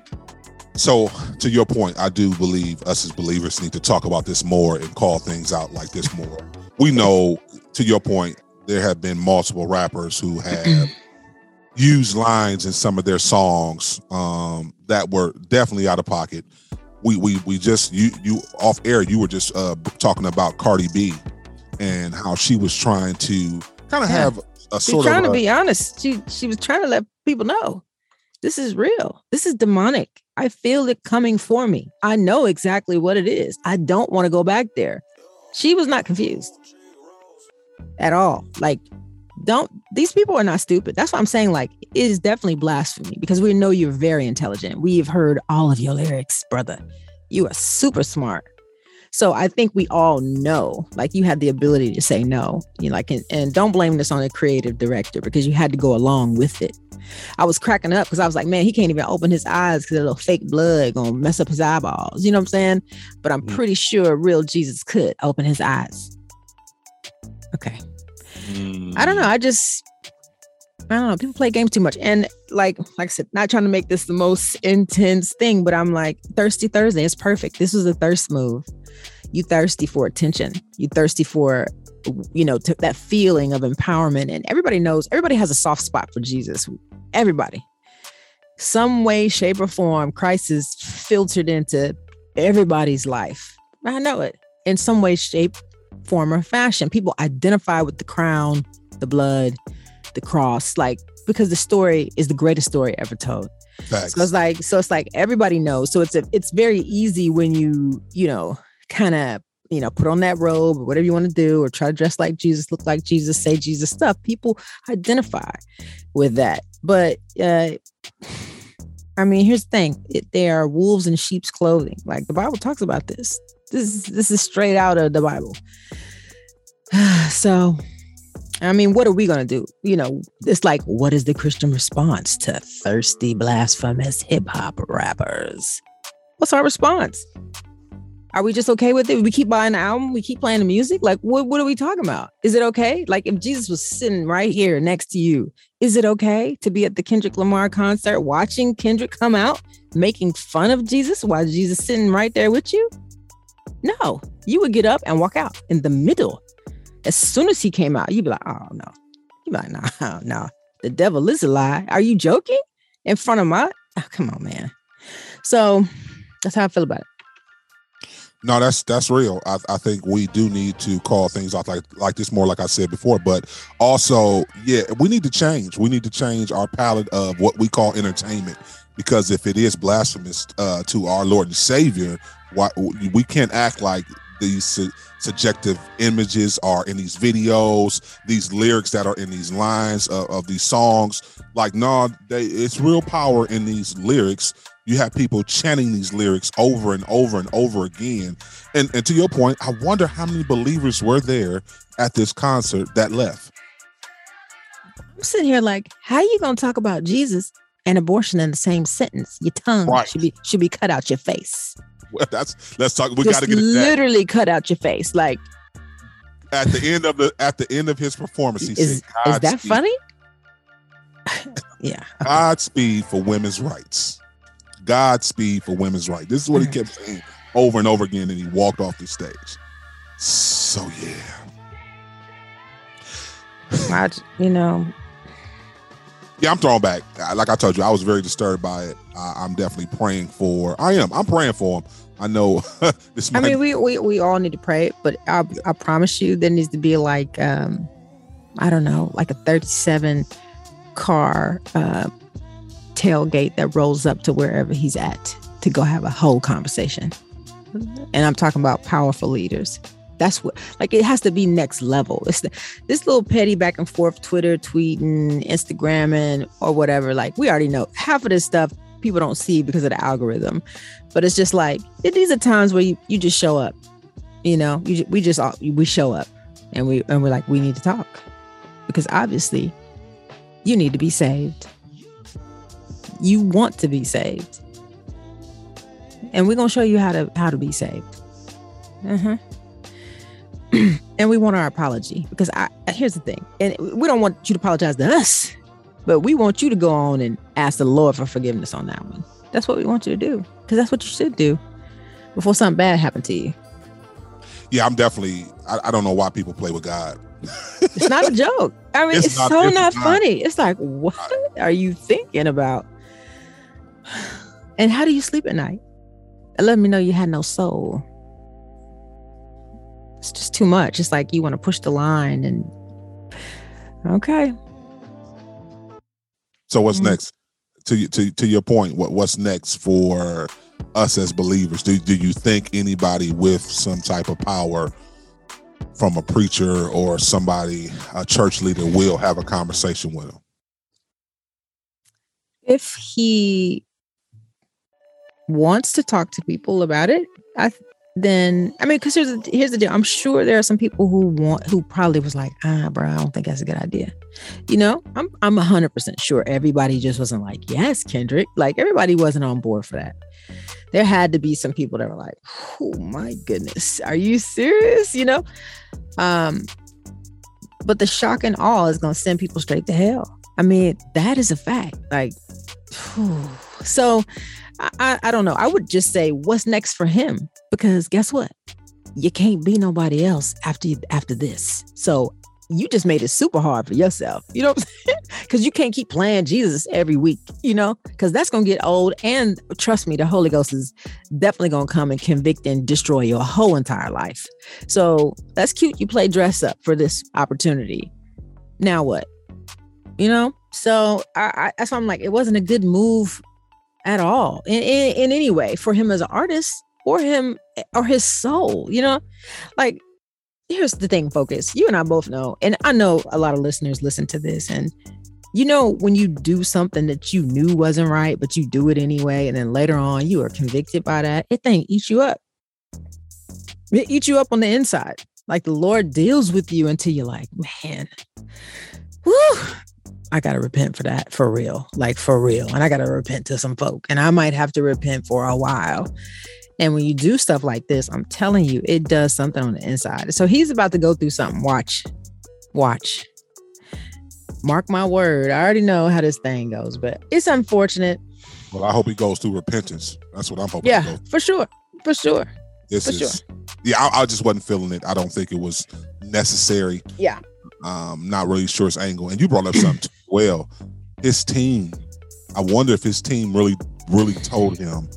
So, to your point, I do believe us as believers need to talk about this more and call things out like this more. We know to your point, there have been multiple rappers who have used lines in some of their songs um, that were definitely out of pocket. We we we just you you off air. You were just uh, talking about Cardi B and how she was trying to kind of yeah. have a sort trying of trying to be honest. She she was trying to let people know this is real. This is demonic. I feel it coming for me. I know exactly what it is. I don't want to go back there. She was not confused at all. Like, don't these people are not stupid. That's what I'm saying. Like, it is definitely blasphemy because we know you're very intelligent. We've heard all of your lyrics, brother. You are super smart. So I think we all know, like you had the ability to say no. You know, like, and, and don't blame this on a creative director because you had to go along with it. I was cracking up because I was like, man, he can't even open his eyes because a little fake blood gonna mess up his eyeballs. You know what I'm saying? But I'm mm. pretty sure real Jesus could open his eyes. Okay. Mm. I don't know. I just I don't know. People play games too much. And like like I said, not trying to make this the most intense thing, but I'm like, thirsty Thursday is perfect. This was a thirst move. You thirsty for attention. You thirsty for you know, to, that feeling of empowerment. And everybody knows, everybody has a soft spot for Jesus. Everybody. Some way, shape, or form, Christ is filtered into everybody's life. I know it in some way, shape, form, or fashion. People identify with the crown, the blood, the cross, like because the story is the greatest story ever told. Facts. So it's like, so it's like everybody knows. So it's a, it's very easy when you, you know, kind of, you know, put on that robe or whatever you want to do, or try to dress like Jesus, look like Jesus, say Jesus stuff. People identify with that. But uh I mean, here's the thing: it, they are wolves in sheep's clothing. Like the Bible talks about this. This is this is straight out of the Bible. so, I mean, what are we gonna do? You know, it's like, what is the Christian response to thirsty, blasphemous hip hop rappers? What's our response? Are we just okay with it? We keep buying the album, we keep playing the music. Like, what, what are we talking about? Is it okay? Like, if Jesus was sitting right here next to you, is it okay to be at the Kendrick Lamar concert watching Kendrick come out making fun of Jesus while Jesus sitting right there with you? No, you would get up and walk out in the middle. As soon as he came out, you'd be like, oh no. You'd be like, no, no. The devil is a lie. Are you joking? In front of my oh, come on, man. So that's how I feel about it. No, that's that's real. I, I think we do need to call things out like like this more, like I said before. But also, yeah, we need to change. We need to change our palette of what we call entertainment. Because if it is blasphemous uh, to our Lord and Savior, why we can't act like these su- subjective images are in these videos, these lyrics that are in these lines of, of these songs. Like, no, they, it's real power in these lyrics you have people chanting these lyrics over and over and over again. And, and to your point, I wonder how many believers were there at this concert that left. I'm sitting here like, how are you gonna talk about Jesus and abortion in the same sentence? Your tongue Right. should be should be cut out your face. Well, that's let's talk. We got to get into that. literally cut out your face. Like, at the end of the at the end of his performance. He is said, is that "Godspeed- funny? yeah. Godspeed for women's rights. Godspeed for women's rights. This is what he kept mm. saying over and over again, and he walked off the stage. So yeah, I, you know, yeah, I'm thrown back. Like I told you, I was very disturbed by it. Uh, I'm definitely praying for. I am. I'm praying for him. I know this. I Might, mean, we, we we all need to pray, but I I promise you, there needs to be like um, I don't know, like a 37 car uh, tailgate that rolls up to wherever he's at to go have a whole conversation. And I'm talking about powerful leaders. That's what like it has to be next level. It's the, this little petty back and forth Twitter, tweeting, Instagramming, or whatever. Like we already know half of this stuff people don't see because of the algorithm. But it's just like it, these are times where you, you just show up. You know, you, we just all we show up and we and we're like we need to talk because obviously you need to be saved. You want to be saved, and we're gonna show you how to how to be saved. Uh-huh. and we want our apology because I here's the thing, and we don't want you to apologize to us, but we want you to go on and ask the Lord for forgiveness on that one. That's what we want you to do because that's what you should do before something bad happened to you. yeah, I'm definitely. I, I don't know why people play with God. It's not a joke. I mean, It's it's, not- so it's not not. funny. It's like, what are you thinking about? And how do you sleep at night? Let me know you had no soul. It's just too much. It's like you want to push the line and okay. So what's Mhm. next? To to to your point, what what's next for us as believers? Do do you think anybody with some type of power from a preacher or somebody, a church leader, will have a conversation with him? If he wants to talk to people about it, I then I mean, because here's the, here's the deal. I'm sure there are some people who want who probably was like, ah, bro, I don't think that's a good idea. You know, I'm I'm hundred percent sure everybody just wasn't like, yes, Kendrick. Like everybody wasn't on board for that. There had to be some people that were like, oh my goodness, are you serious? You know, um, but the shock and awe is gonna send people straight to hell. I mean, that is a fact. Like, whew. so I, I don't know. I would just say, what's next for him? Because guess what? You can't be nobody else after you, after this. So you just made it super hard for yourself. You know because you can't keep playing Jesus every week, you know, because that's gonna get old. And trust me, the Holy Ghost is definitely gonna come and convict and destroy your whole entire life. So that's cute. You play dress up for this opportunity. Now what? You know, so I, I that's why I'm like, it wasn't a good move at all in, in, in any way for him as an artist or him or his soul, you know, like here's the thing, focus. You and I both know, and I know a lot of listeners listen to this, and you know, when you do something that you knew wasn't right, but you do it anyway, and then later on you are convicted by that, it thing eats you up. It eats you up on the inside. Like the Lord deals with you until you're like, man, whew, I gotta repent for that for real, like for real. And I gotta repent to some folk. And I might have to repent for a while. And when you do stuff like this, I'm telling you, it does something on the inside. So he's about to go through something. Watch. Watch. Mark my word. I already know how this thing goes, but it's unfortunate. Well, I hope he goes through repentance. That's what I'm hoping. Yeah, for sure. For sure. This for is sure. yeah, I, I just wasn't feeling it. I don't think it was necessary. Yeah. Um, not really sure his angle. And you brought up something too well. His team. I wonder if his team really, really told him,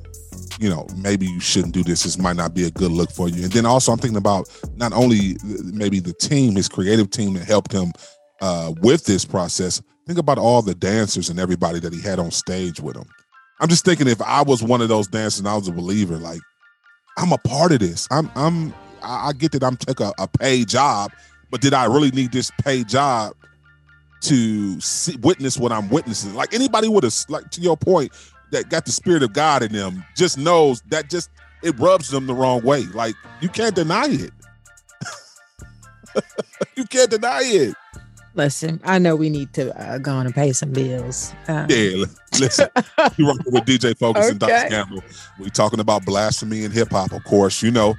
you know, maybe you shouldn't do this. This might not be a good look for you. And then also, I'm thinking about not only maybe the team, his creative team that helped him uh, with this process. Think about all the dancers and everybody that he had on stage with him. I'm just thinking if I was one of those dancers and I was a believer, like I'm a part of this. I'm I'm I I get that I'm took a, a paid job, but did I really need this paid job to see, witness what I'm witnessing? Like anybody would have like to your point that got the spirit of God in them just knows that just it rubs them the wrong way. Like you can't deny it. you can't deny it. Listen, I know we need to uh, go on and pay some bills. Um, Yeah, listen, you working with DJ Focus and Okay. Dice Gamble. We talking about blasphemy and hip hop, of course. You know,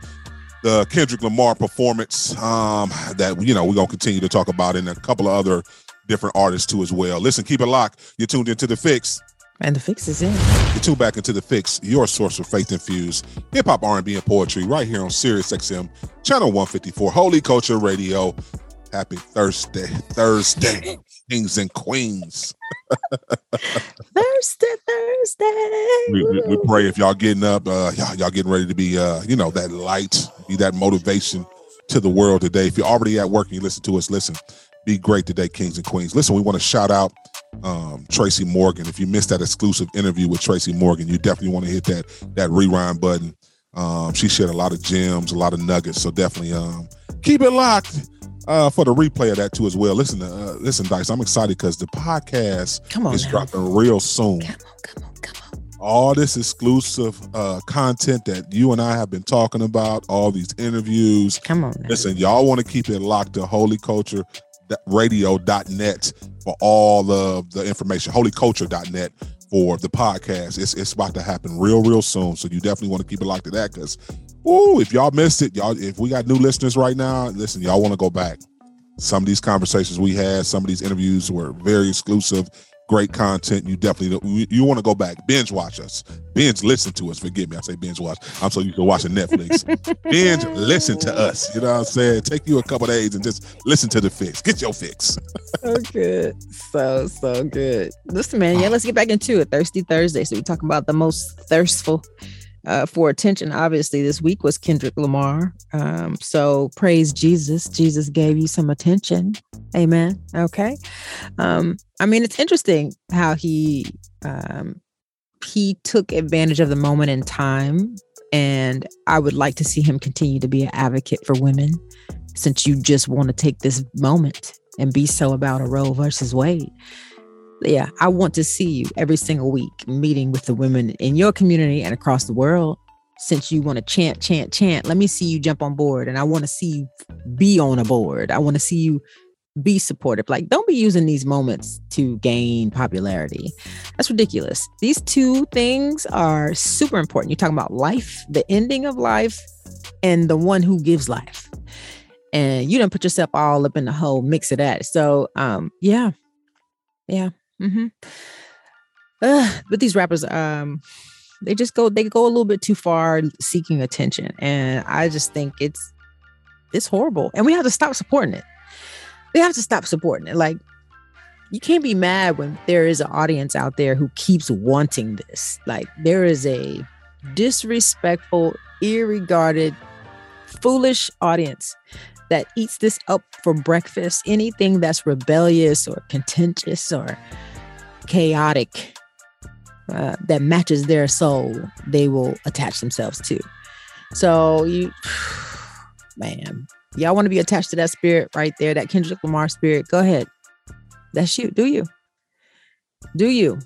the Kendrick Lamar performance um, that you know we're gonna continue to talk about, in a couple of other different artists too as well. Listen, keep it locked. You're tuned into the Fix. and the fix is in. You tune back into the Fix, your source for faith infused hip hop, R&B, and poetry, right here on Sirius XM, channel 154, Holy Culture Radio. Happy Thursday, Thursday, kings and queens. Thursday, Thursday. we, we, we pray if y'all getting up, uh, y'all, y'all getting ready to be, uh, you know, that light, be that motivation to the world today. If you're already at work and you listen to us, listen, be great today, kings and queens. Listen, we want to shout out um, Tracy Morgan. If you missed that exclusive interview with Tracy Morgan, you definitely want to hit that that rewind button. Um, she shared a lot of gems, a lot of nuggets. So definitely um, keep it locked uh, for the replay of that too as well. Listen, uh, listen, Dice. I'm excited because the podcast Come on is now. dropping real soon Come on, come on, come on. all this exclusive uh, content that you and I have been talking about, all these interviews. Come on now. Listen, y'all want to keep it locked to holyculture.radio.net for all of the information. Holyculture.net for the podcast. It's it's about to happen real, real soon. So you definitely want to keep it locked to that because ooh, if y'all missed it, y'all if we got new listeners right now, listen, y'all want to go back. Some of these conversations we had, some of these interviews were very exclusive, great content. You definitely you, want to go back, binge watch us, binge listen to us. Forgive me, I say binge watch. I'm so used to watching Netflix. binge listen to us. You know what I'm saying? Take you a couple days and just listen to the fix. Get your fix. so good. So, so good. Listen, man, yeah, let's get back into it. Thirsty Thursday. So we talk about the most thirstful uh, for attention. Obviously, this week was Kendrick Lamar. Um, so praise Jesus. Jesus gave you some attention. Amen. Okay. Um, I mean, it's interesting how he um he took advantage of the moment in time. And I would like to see him continue to be an advocate for women since you just want to take this moment and be so about a Roe versus Wade. Yeah, I want to see you every single week meeting with the women in your community and across the world. Since you want to chant, chant, chant, let me see you jump on board. And I want to see you be on a board. I want to see you be supportive. Like, don't be using these moments to gain popularity. That's ridiculous. These two things are super important. You're talking about life, the ending of life, and the one who gives life and you don't put yourself all up in the whole mix of that. So, um, yeah, yeah, mm-hmm. Ugh, but these rappers, um, they just go they go a little bit too far seeking attention, and I just think it's it's horrible, and we have to stop supporting it. We have to stop supporting it. Like, you can't be mad when there is an audience out there who keeps wanting this. Like there is a disrespectful, irregarded, foolish audience that eats this up for breakfast. Anything that's rebellious or contentious or chaotic uh, that matches their soul, they will attach themselves to. So you, man, y'all want to be attached to that spirit right there, that Kendrick Lamar spirit. Go ahead. That's you. Do you? Do you?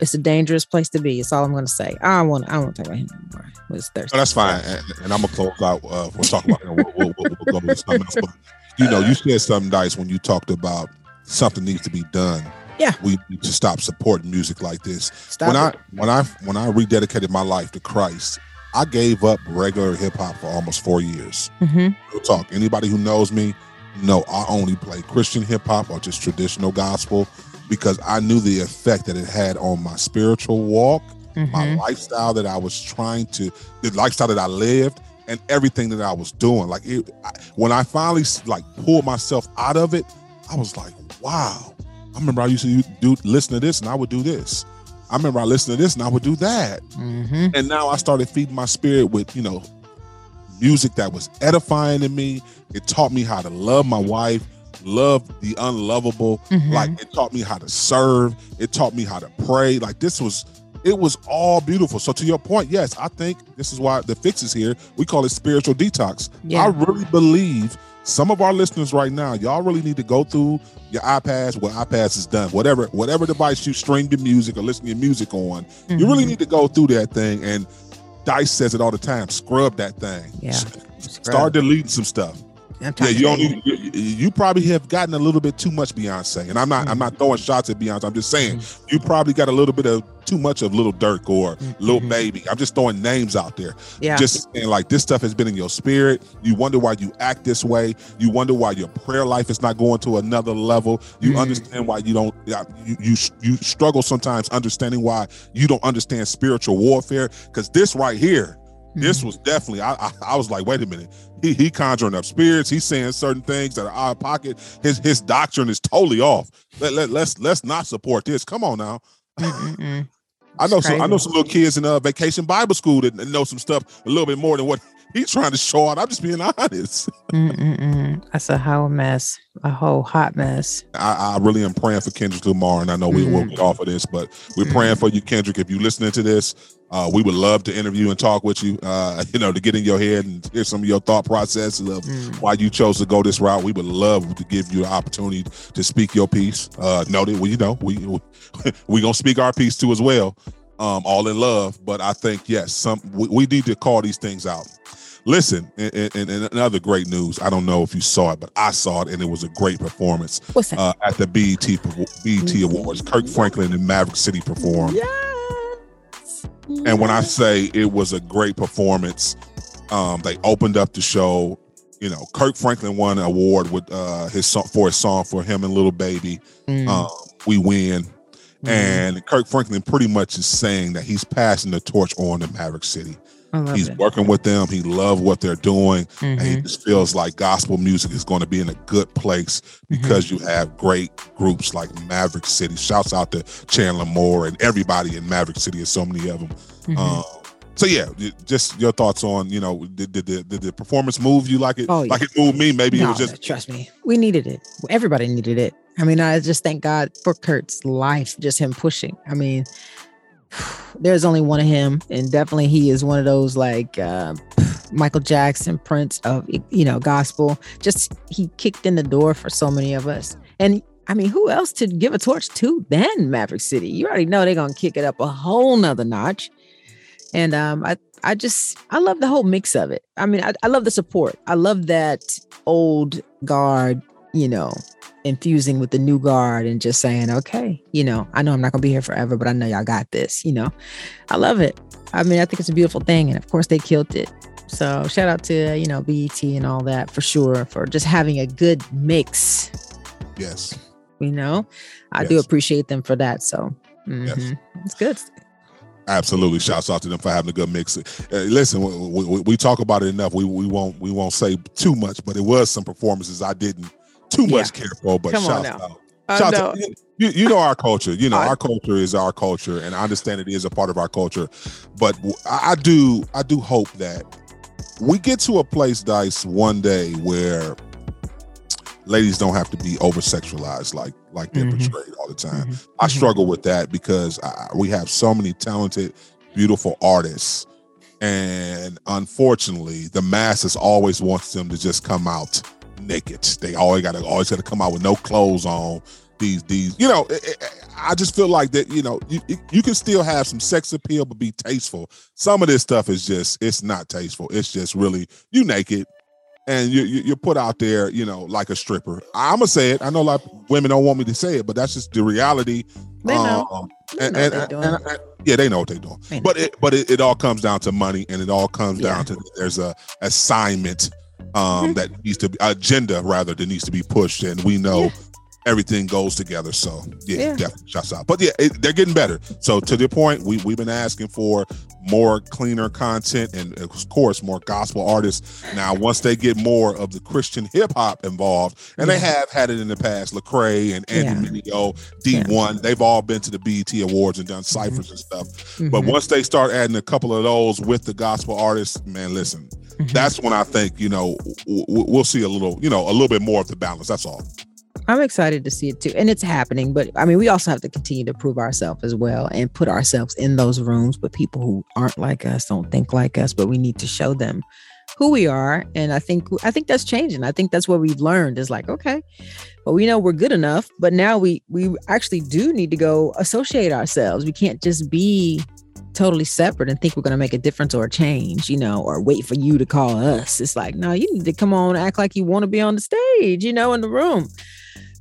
It's a dangerous place to be. It's all I'm going to say. I don't want. I want to talk about him anymore. It's Thursday. No, that's fine, and, and I'm gonna close out. Uh, we'll talk about. We'll, we'll, we'll, go something else. But you know, you said something nice when you talked about something needs to be done. Yeah. we need to stop supporting music like this. Stop when it. I when I when I rededicated my life to Christ, I gave up regular hip hop for almost four years. Mhm. Real talk. Anybody who knows me know I only play Christian hip hop or just traditional gospel because I knew the effect that it had on my spiritual walk, my Mhm. lifestyle that I was trying to, the lifestyle that I lived, and everything that I was doing. Like it, I, when I finally like pulled myself out of it, I was like, wow. I remember I used to do listen to this and I would do this. I remember I listened to this and I would do that. Mhm. And now I started feeding my spirit with, you know, music that was edifying to me. It taught me how to love my wife, love the unlovable. Mhm. Like it taught me how to serve. It taught me how to pray. Like this was, it was all beautiful. So to your point, yes, I think this is why the fix is here. We call it spiritual detox. Yeah. I really believe some of our listeners right now, y'all really need to go through your iPads, what iPads is done, whatever, whatever device you stream your music or listen to your music on. You really Mhm. need to go through that thing and Dice says it all the time. Scrub that thing. Yeah. Start deleting some stuff. Yeah, you you. need, you, you probably have gotten a little bit too much Beyonce. And I'm not I'm Mm. not throwing shots at Beyonce. I'm just saying you probably got a little bit of too much of Little Durk or Little Mhm. Baby. I'm just throwing names out there. Yeah. Just saying like this stuff has been in your spirit. You wonder why you act this way. You wonder why your prayer life is not going to another level. You Mhm. understand why you don't you, you you struggle sometimes understanding why you don't understand spiritual warfare. Cause this right here, this Mm-hmm. was definitely I, I I was like, wait a minute. He he conjuring up spirits. He's saying certain things that are out of pocket. His his doctrine is totally off. Let, let, let's let's not support this. Come on now. Mm-mm-mm. I know some I know some little kids in uh, vacation Bible school that know some stuff a little bit more than what he's trying to show out. I'm just being honest. Mm-mm-mm. That's a whole mess, a whole hot mess. I, I really am praying for Kendrick Lamar, and I know we will Mhm. get off of this, but we're praying for you, Kendrick. If you're listening to this, uh, we would love to interview and talk with you. Uh, you know, to get in your head and hear some of your thought process of Mm. why you chose to go this route. We would love to give you an opportunity to speak your piece. Uh, know that we, you know, we we gonna speak our piece too as well. Um, all in love, but I think yes, some we, we need to call these things out. Listen, and, and, and another great news. I don't know if you saw it, but I saw it, and it was a great performance What's that? uh, at the BET BET Awards. Kirk Franklin and Maverick City performed, Yes. and when I say it was a great performance, um, they opened up the show. You know, Kirk Franklin won an award with uh, his song for his song for him and Little Baby. Mm. Um, we win, Mhm. and Kirk Franklin pretty much is saying that he's passing the torch on to Maverick City. He's it. working with them. He loves what they're doing. And he Mhm. just feels like gospel music is going to be in a good place Mm-hmm. because you have great groups like Maverick City. Shouts out to Chandler Moore and everybody in Maverick City. There's so many of them. Mhm. Um, so yeah, just your thoughts on you know did, did, the did the performance move you like it Oh, yeah. like it moved me? Maybe it was just trust me, we needed it. Everybody needed it. I mean, I just thank God for Kirk's life, just him pushing. I mean, there's only one of him, and definitely he is one of those like uh, Michael Jackson, Prince of you know gospel. Just he kicked in the door for so many of us, and I mean, who else to give a torch to than Maverick City? You already know they're gonna kick it up a whole nother notch. And um, I I just I love the whole mix of it. I mean, I, I love the support. I love that old guard, you know, infusing with the new guard and just saying, okay, you know, I know I'm not gonna be here forever, but I know y'all got this. You know, I love it. I mean, I think it's a beautiful thing, and of course they killed it. So shout out to you know BET and all that for sure for just having a good mix. yes. You know, I do appreciate them for that. So Yes. mhm, it's good. Absolutely, shouts out to them for having a good mix. Uh, listen, we, we, we talk about it enough. We we won't we won't say too much, but it was some performances I didn't too much care for. But Come on shouts now. out, Shout to, you, you know our culture. You know our culture is our culture, and I understand it is a part of our culture. But I do, I do hope that we get to a place, Dice, one day where ladies don't have to be over sexualized like like they're mm-hmm. portrayed all the time. Mm-hmm. I mm-hmm. struggle with that because I, we have so many talented, beautiful artists, and unfortunately, the masses always wants them to just come out naked. They always got to always got to come out with no clothes on. These these you know, it, it, I just feel like that you know you you can still have some sex appeal but be tasteful. Some of this stuff is just it's not tasteful. It's just really you naked and you, you are put out there, you know, like a stripper. I'm gonna say it. I know a lot of women don't want me to say it, but that's just the reality. They know. Um, um and, and, and, and, yeah, they know what they're doing. They but it, but it, it, all comes down to money, and it all comes yeah. down to there's a assignment um, that needs to be agenda rather that needs to be pushed, and we know. Yeah everything goes together. So yeah, yeah. definitely shouts out. But yeah, it, they're getting better. So to the point, we we've been asking for more cleaner content and of course more gospel artists. Now, once they get more of the Christian hip hop involved, and yeah. they have had it in the past, Lecrae and Andy yeah. Mineo, D1, yeah. they've all been to the BET Awards and done mm-hmm. ciphers mm-hmm. and stuff. Mm-hmm. But once they start adding a couple of those with the gospel artists, man, listen, mm-hmm. that's when I think you know we'll see a little, you know, a little bit more of the balance. That's all. I'm excited to see it too. And it's happening. But I mean, we also have to continue to prove ourselves as well and put ourselves in those rooms with people who aren't like us, don't think like us, but we need to show them who we are. And I think I think that's changing. I think that's what we've learned is like, okay, well, we know we're good enough, but now we we actually do need to go associate ourselves. We can't just be totally separate and think we're going to make a difference or a change, you know, or wait for you to call us. It's like, no, you need to come on, act like you want to be on the stage, you know, in the room.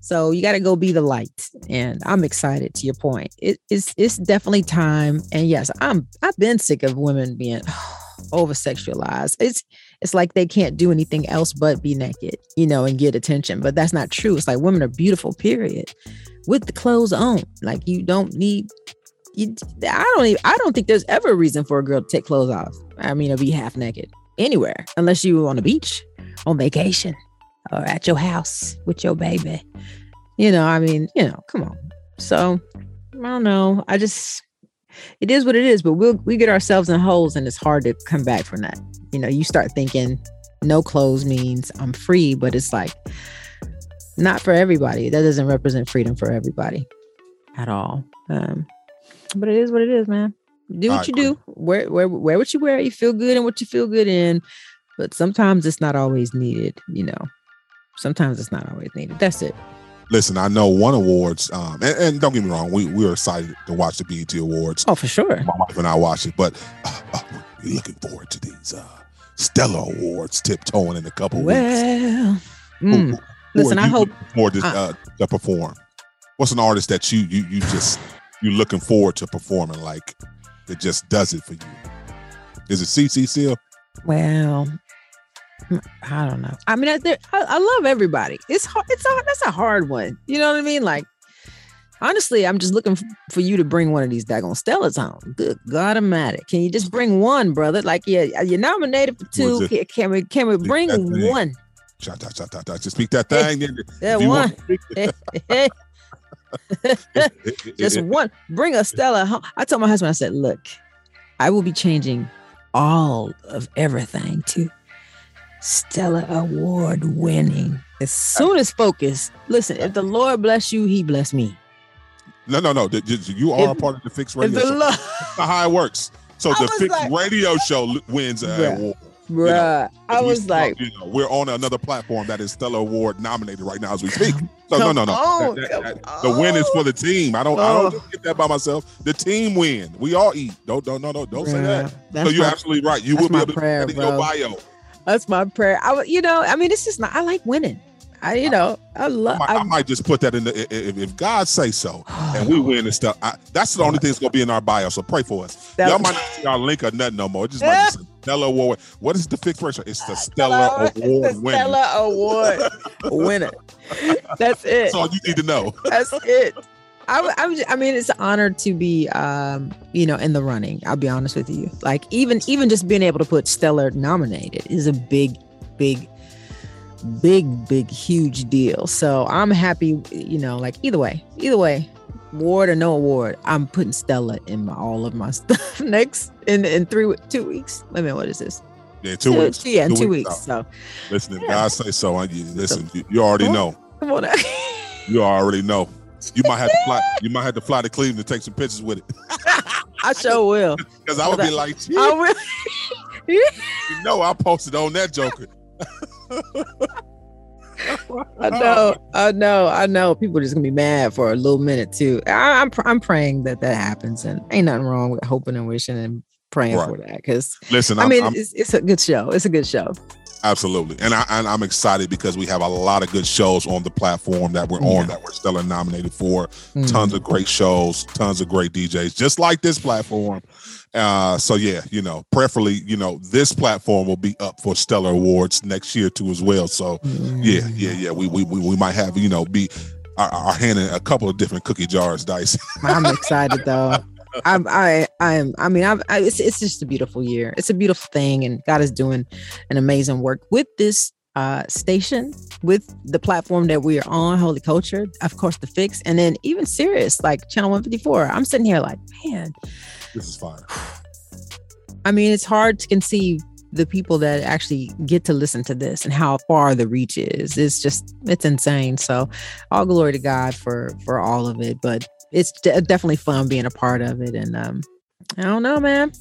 So you got to go be the light. And I'm excited to your point. It, it's it's definitely time. And yes, I'm I've been sick of women being over sexualized. It's it's like they can't do anything else but be naked, you know, and get attention. But that's not true. It's like women are beautiful, period. With the clothes on. Like you don't need you, I don't even, I don't think there's ever a reason for a girl to take clothes off. I mean, to be half naked anywhere, unless you were on the beach on vacation or at your house with your baby. You know, I mean, you know, come on. So I don't know. I just it is what it is, but we'll we get ourselves in holes and it's hard to come back from that. You know, you start thinking no clothes means I'm free, but it's like not for everybody. That doesn't represent freedom for everybody at all. Um, but it is what it is, man. Do what you do. Wear, wear wear what you wear. You feel good and what you feel good in. But sometimes it's not always needed, you know sometimes it's not always needed. That's it. Listen, I know one awards, um, and, and, don't get me wrong, we we are excited to watch the BET Awards. Oh, for sure. My wife and I watch it, but uh, uh, we're looking forward to these uh, Stellar Awards tiptoeing in a couple well, weeks. Mm, who, who listen, I hope more to, uh, to perform. What's an artist that you you you just you're looking forward to performing like it just does it for you? Is it CC still? Well, hmm, I don't know. I mean, I, I, I love everybody. It's hard. It's a, that's a hard one. You know what I mean? Like, honestly, I'm just looking for you to bring one of these daggone Stellars home. Good God Almighty! Can you just bring one, brother? Like, yeah, you're nominated for two. Can, can we can we bring one? Shut up, shut up, Just speak that thing. Yeah, one. just one. Bring a Stellar home. I told my husband, I said, look, I will be changing all of everything to Stella Award winning. As soon as focus, listen, if the Lord bless you, he bless me. No, no, no. You are if, a part of the Fix radio show. That's how it works. So the Fix like, radio show wins an bruh, award. Bruh, you know, I was like, you know, we're on another platform that is Stellar Award nominated right now as we speak. So no, no, no. On, that, that, that, the win is for the team. I don't, oh. I don't get that by myself. The team win. We all eat. Don't, don't, no, no, don't bruh, say that. So you're my, absolutely right. You will be able to prayer, put in your bio. That's my prayer. I, you know, I mean, it's just not. I like winning. I, you know, I love. I, I, might just put that in the if, if God say so, and we win and stuff. I, that's the only thing that's gonna be in our bio. So pray for us. That, Y'all might not see our link or nothing no more. It just might be Stellar Award. What is the Fix Radio? It's the Stellar Award winner. Stellar Award winner. That's it. That's all you need to know. That's it. I, I, I mean, it's an honor to be, um, you know, in the running. I'll be honest with you. Like even even just being able to put Stellar nominated is a big, big, big, big, huge deal. So I'm happy, you know, like either way, either way, award or no award, I'm putting Stellar in my, all of my stuff next in in three two weeks. Wait a minute, what is this? Yeah, two, two weeks. Yeah, two, two weeks. weeks so listen, if yeah. God say so, I you listen, you, you already know. Come on, you already know. You might have to fly. You might have to fly to Cleveland to take some pictures with it. I sure will. Because I would be like, I will. you know, I posted on that Joker. I oh. know, I know, I know. People are just gonna be mad for a little minute too. I, am I'm, I'm praying that that happens, and ain't nothing wrong with hoping and wishing and praying right. for that. Because listen, I I'm, mean, I'm, it's, it's a good show. It's a good show. Absolutely, and I and I'm excited because we have a lot of good shows on the platform that we're yeah. on that we're still nominated for. Mm. Tons of great shows, tons of great DJs, just like this platform. Uh, so yeah, you know, preferably, you know, this platform will be up for Stellar Awards next year too as well. So mm. yeah, yeah, yeah, we we we, we might have you know be our, our hand in a couple of different cookie jars, dice. I'm excited though. I'm, I, I am. I mean, I'm, I, it's, it's just a beautiful year. It's a beautiful thing, and God is doing an amazing work with this uh, station, with the platform that we are on, Holy Culture, of course, the Fix, and then even Sirius, like Channel 154. I'm sitting here like, man, this is fire. I mean, it's hard to conceive the people that actually get to listen to this and how far the reach is. It's just it's insane. So, all glory to God for for all of it. But it's de- definitely fun being a part of it. And um, I don't know, man.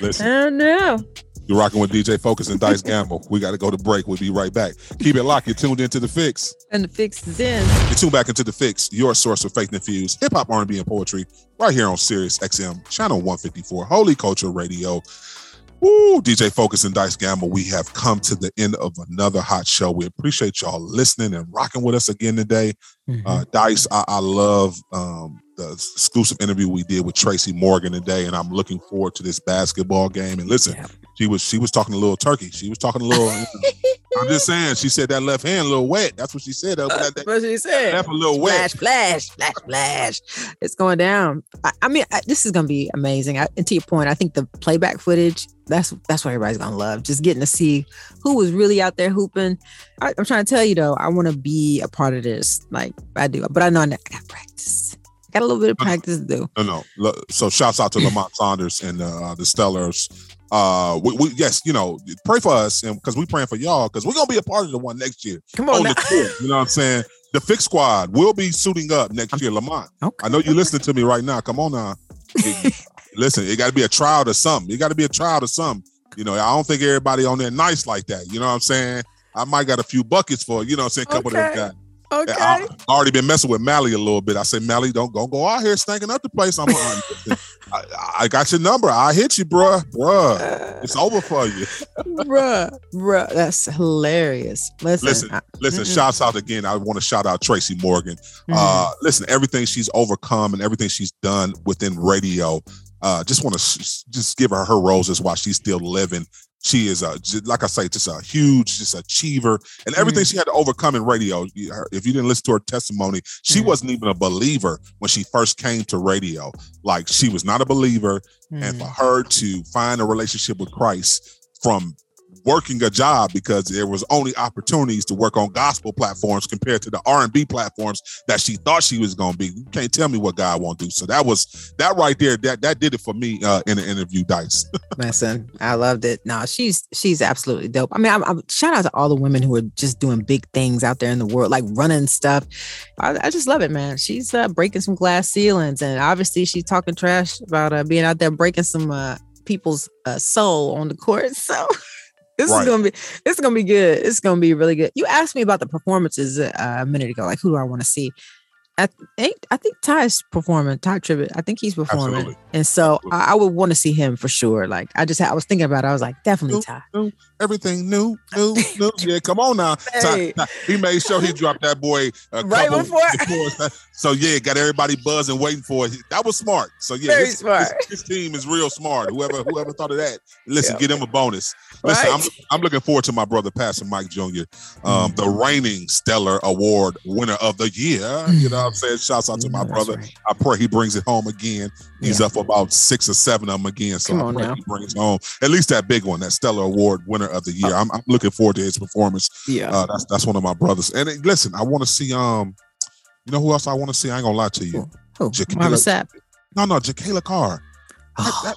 Listen, I don't know. You're rocking with DJ Focus and Dice Gamble. We got to go to break. We'll be right back. Keep it locked. You're tuned into the Fix, and the Fix is in. You tune back into the Fix, your source of faith infused hip hop, R&B, and poetry, right here on Sirius XM, channel 154, Holy Culture Radio. Woo, DJ Focus and Dice Gamble. We have come to the end of another hot show. We appreciate y'all listening and rocking with us again today. Mm-hmm. Uh, Dice, I, I love um, the exclusive interview we did with Tracy Morgan today, and I'm looking forward to this basketball game. And listen, yeah. she was she was talking a little turkey. She was talking a little. I'm just saying, she said that left hand a little wet. That's what she said. That, that, that, what she said. Left a little wet. Flash, flash, flash, flash. It's going down. I, I mean, I, this is going to be amazing. I, and to your point, I think the playback footage that's that's what everybody's gonna love. Just getting to see who was really out there hooping. I, am trying to tell you though, I want to be a part of this. Like I do, but I know I got practice. I got a little bit of practice to do. No, no. So shouts out to Lamont Saunders and uh, the Stellars. Uh, we, we, yes, you know, pray for us and because we praying for y'all because we're gonna be a part of the one next year. Come on, on the court, you know what I'm saying? The Fix Squad will be suiting up next year, Lamont. Okay. I know you're listening to me right now. Come on now. Listen, it got to be a trial to something. It got to be a trial to something. You know, I don't think everybody on there nice like that. You know what I'm saying? I might got a few buckets for you know. what I'm saying a couple okay. of them guys. Okay. I, I already been messing with Mally a little bit. I said, Mally, don't go go out here stinking up the place. I'm I, I, got your number. I hit you, bruh. Bruh. It's over for you. bruh. Bruh. That's hilarious. Listen. Listen, I, listen shouts out again. I want to shout out Tracy Morgan. Mm-hmm. Uh listen, everything she's overcome and everything she's done within radio. Uh, just want to sh- just give her her roses while she's still living she is a like I say, just a huge, just achiever, and everything mm. she had to overcome in radio. If you didn't listen to her testimony, she mm. wasn't even a believer when she first came to radio. Like she was not a believer, mm. and for mm. her to find a relationship with Christ from working a job because there was only opportunities to work on gospel platforms compared to the R&B platforms that she thought she was going to be. You can't tell me what God won't do. So that was that right there. That that did it for me uh, in the interview, Dice. Listen, I loved it. No, she's she's absolutely dope. I mean, I'm, I'm, shout out to all the women who are just doing big things out there in the world, like running stuff. I, I just love it, man. She's uh, breaking some glass ceilings, and obviously she's talking trash about uh, being out there breaking some uh, people's uh, soul on the court. So. This right. is gonna be this is gonna be good. It's gonna be really good. You asked me about the performances uh, a minute ago, like who do I want to see? I think I think Tye's performing. Tye Tribbett. I think he's performing, Absolutely. and so I, I, would want to see him for sure. Like I just had, I was thinking about it. I was like, definitely new, Tye. New, everything new, new, new. Yeah, come on now. Hey. Tye, Tye, he made sure he dropped that boy a right before. before. So yeah, got everybody buzzing, waiting for it. That was smart. So yeah, Very his, smart. His, his, team is real smart. Whoever whoever thought of that, listen, yeah. get him a bonus. Listen, right. I'm I'm looking forward to my brother Pastor Mike Jr., um, mm. the reigning Stellar Award winner of the year. You know I'm saying? Shouts out to my brother. right. I pray he brings it home again. He's Yeah. up for about six or seven of them again. So Come I pray now. he brings home at least that big one, that Stellar Award winner of the year. I'm, I'm looking forward to his performance. Yeah. Uh, that's that's one of my brothers. And it- listen, I want to see um, you know who else I want to see? I ain't gonna lie to you. Marvin Sapp. No, no, Jekalyn Carr. That- Oh, that-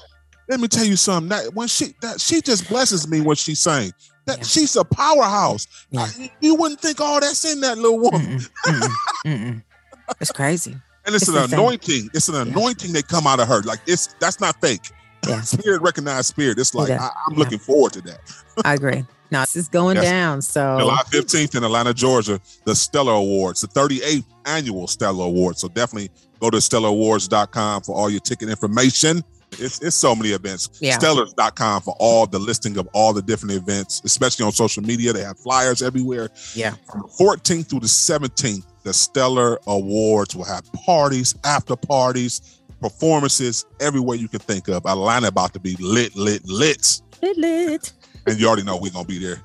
let me tell you something. That when she that she just blesses me when she sang. That Yeah. she's a powerhouse. Yeah. You wouldn't think all that's in that little woman. mm-mm, mm-mm, mm-mm. It's crazy. And it's, It's an insane. anointing. It's an Yeah. anointing that come out of her. Like it's that's not fake. Yeah. Spirit recognized spirit. It's like Yeah. I, I'm Yeah. looking forward to that. I agree. Now this is going down. So July 15th in Atlanta, Georgia, the Stellar Awards, the 38th annual Stellar Awards. So definitely go to stellarawards.com for all your ticket information. It's, it's so many events. Yeah. Stellars.com for all the listing of all the different events, especially on social media. They have flyers everywhere. Yeah. From the 14th through the 17th, the Stellar Awards will have parties, after parties, performances, everywhere you can think of. Atlanta about to be lit, lit, lit lit, lit. and you already know we're gonna be there.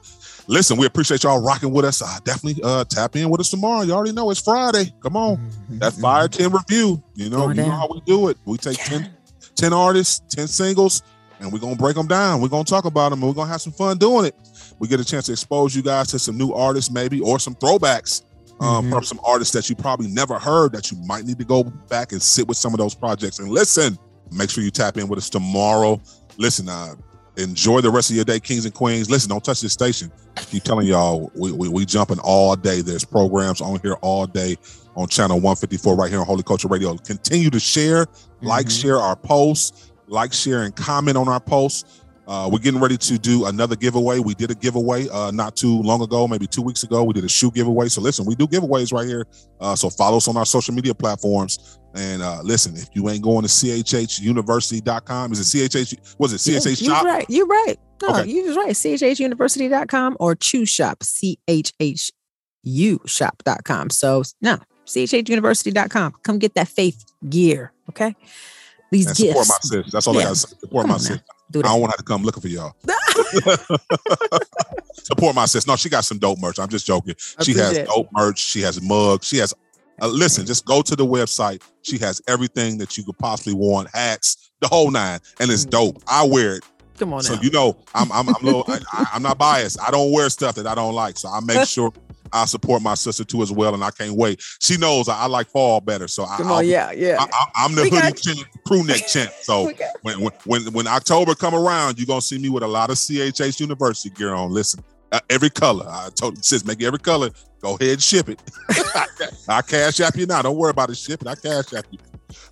Listen, we appreciate y'all rocking with us. Uh, definitely uh, tap in with us tomorrow. You already know it's Friday. Come on, Mhm, that fire 10 review. You know, Going you know how we do it. We take 10, 10 artists, 10 singles, and we're gonna break them down. We're gonna talk about them and we're gonna have some fun doing it. We get a chance to expose you guys to some new artists, maybe, or some throwbacks um, Mhm. from some artists that you probably never heard that you might need to go back and sit with some of those projects and listen. Make sure you tap in with us tomorrow. Listen, uh, enjoy the rest of your day, kings and queens. Listen, don't touch this station. Keep telling y'all, we, we, we jumping all day. There's programs on here all day on channel 154 right here on Holy Culture Radio. Continue to share, like, Mhm. share our posts, like, share, and comment on our posts. Uh, we're getting ready to do another giveaway. We did a giveaway uh, not too long ago, maybe two weeks ago. We did a shoe giveaway. So listen, we do giveaways right here. Uh, so follow us on our social media platforms. And uh, listen, if you ain't going to chhuniversity.com, is it chh? Was it Yeah, chh You're right. You're right. No, Okay. you was right. chhuniversity.com or choose shop, C-H-H-U shop.com. So no, chhuniversity.com. Come get that faith gear. Okay. These And support gifts. my sis. That's all I got to. Support Come my sis. Do I don't want her to come looking for y'all. Support my sis. No, she got some dope merch. I'm just joking. She has dope merch. She has mugs. She has. Uh, listen, just go to the website. She has everything that you could possibly want, hats, the whole nine, and it's Mm. dope. I wear it, Come on so now. you know I'm I'm, I'm a little. I, I, I'm not biased. I don't wear stuff that I don't like, so I make sure I support my sister too as well, and I can't wait. She knows I, I like fall better, so I, on. Yeah. Yeah. I, I'm the We hoodie champ, crew neck champ. So when, when when when October come around, you're gonna see me with a lot of CHH University gear on. Listen, uh, every color. I told sis, make every color. Go ahead and ship it. I cash app you now. Don't worry about it shipping. I cash app you.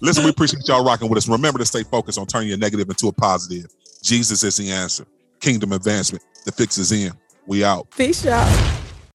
Listen, we appreciate y'all rocking with us. Remember to stay focused on turning your negative into a positive. Jesus is the answer. Kingdom advancement. The fix is in. We out. Peace out.